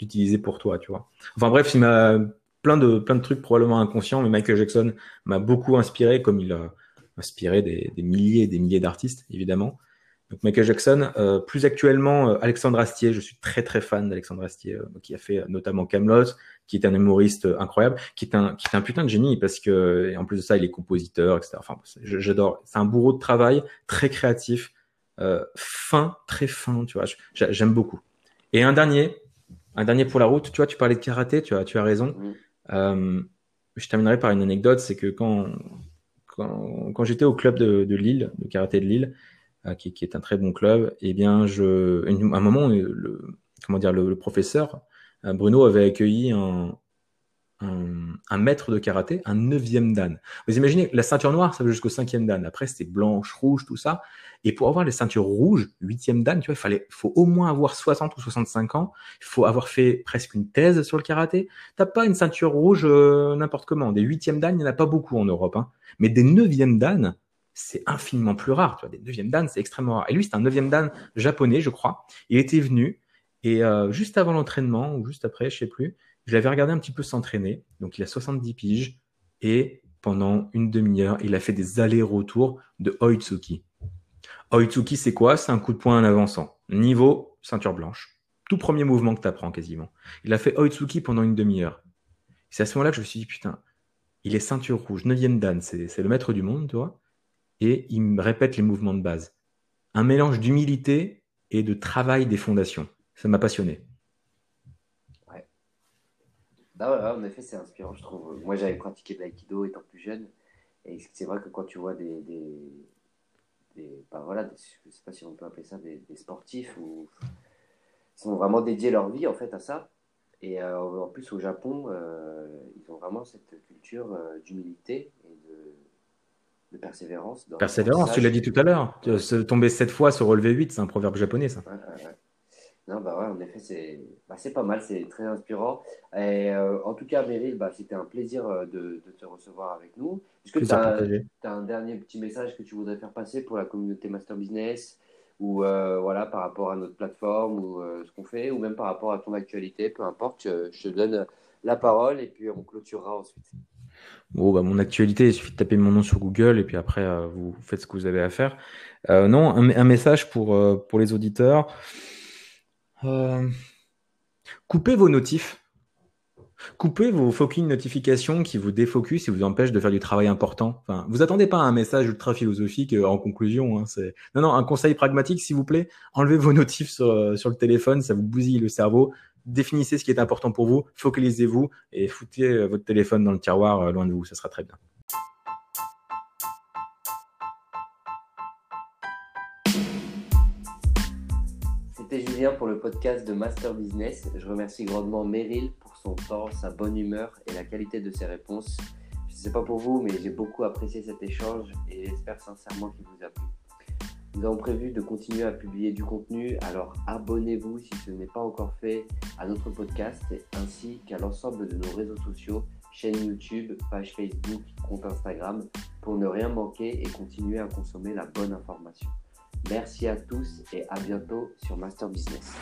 l'utiliser pour toi, tu vois. Enfin bref, il m'a plein de plein de trucs probablement inconscients, mais Michael Jackson m'a beaucoup inspiré, comme il a inspiré des, des milliers et des milliers d'artistes, évidemment. Donc Michael Jackson, euh, plus actuellement euh, Alexandre Astier, je suis très très fan d'Alexandre Astier, euh, qui a fait notamment Camelot, qui est un humoriste incroyable, qui est un qui est un putain de génie parce que et en plus de ça il est compositeur, etc. Enfin j'adore, c'est un bourreau de travail, très créatif, fin, très fin, tu vois, j'aime beaucoup. Et un dernier, un dernier pour la route, tu vois, tu parlais de karaté, tu as tu as raison. Je terminerai par une anecdote, c'est que quand quand, quand j'étais au club de, de Lille, de karaté de Lille, euh, qui, qui, est un très bon club, eh bien, je, à un moment, le, comment dire, le, professeur euh, Bruno avait accueilli un, un, un, maître de karaté, un neuvième dan. Vous imaginez, la ceinture noire, ça va jusqu'au cinquième dan. Après, c'était blanche, rouge, tout ça. Et pour avoir les ceintures rouges, huitième dan, tu vois, il fallait, faut au moins avoir 60 ou 65 ans. Il faut avoir fait presque une thèse sur le karaté. T'as pas une ceinture rouge euh, n'importe comment. Des huitièmes dan, il n'y en a pas beaucoup en Europe. Hein. Mais des neuvièmes dan, c'est infiniment plus rare. Tu vois, des neuvièmes dan, c'est extrêmement rare. Et lui, c'est un neuvième dan japonais, je crois. Il était venu et euh, juste avant l'entraînement ou juste après, je sais plus, je l'avais regardé un petit peu s'entraîner. Donc, il a 70 piges et pendant une demi-heure, il a fait des allers-retours de Oitsuki. Oitsuki, c'est quoi? C'est un coup de poing en avançant. Niveau ceinture blanche. Tout premier mouvement que tu apprends quasiment. Il a fait Oitsuki pendant une demi-heure. C'est à ce moment-là que je me suis dit, putain, il est ceinture rouge, neuvième dan, c'est le maître du monde, tu vois et il me répète les mouvements de base. Un mélange d'humilité et de travail des fondations. Ça m'a passionné. Ouais. Bah en effet, c'est inspirant, je trouve. Moi, j'avais pratiqué de l'aïkido étant plus jeune. Et c'est vrai que quand tu vois des. des, des bah voilà, je sais pas si on peut appeler ça des, sportifs ou. Sont vraiment dédiés leur vie en fait à ça. Et euh, en plus, au Japon, euh, ils ont vraiment cette culture euh, d'humilité et de de persévérance. persévérance, tu l'as dit tout à l'heure. Se tomber sept fois, se relever huit, c'est un proverbe japonais, ça. Non, bah ouais, en effet, c'est bah, pas mal, c'est très inspirant. Et euh, en tout cas, Meryl, bah, c'était un plaisir euh, de, de, te recevoir avec nous. Est-ce que tu as, un dernier petit message que tu voudrais faire passer pour la communauté Master Business ou euh, voilà, par rapport à notre plateforme ou ce qu'on fait, ou même par rapport à ton actualité, peu importe, je, te donne la parole et puis on clôturera ensuite. Bon, bah, mon actualité, il suffit de taper mon nom sur Google et puis après, vous faites ce que vous avez à faire. non, un, message pour, pour les auditeurs. Euh, coupez vos notifs. Coupez vos fucking notifications qui vous défocusent et vous empêchent de faire du travail important. Enfin, vous attendez pas un message ultra philosophique euh, en conclusion. Hein, c'est... Non, non, un conseil pragmatique, s'il vous plaît. Enlevez vos notifs sur, euh, sur, le téléphone, ça vous bousille le cerveau. Définissez ce qui est important pour vous, focalisez-vous et foutez votre téléphone dans le tiroir loin de vous, ça sera très bien. C'était Julien pour le podcast de Master Business. Je remercie grandement Meryl pour son temps, sa bonne humeur et la qualité de ses réponses. Je ne sais pas pour vous, mais j'ai beaucoup apprécié cet échange et j'espère sincèrement qu'il vous a plu. Nous avons prévu de continuer à publier du contenu, alors abonnez-vous si ce n'est pas encore fait à notre podcast ainsi qu'à l'ensemble de nos réseaux sociaux, chaîne YouTube, page Facebook, compte Instagram, pour ne rien manquer et continuer à consommer la bonne information. Merci à tous et à bientôt sur Master Business.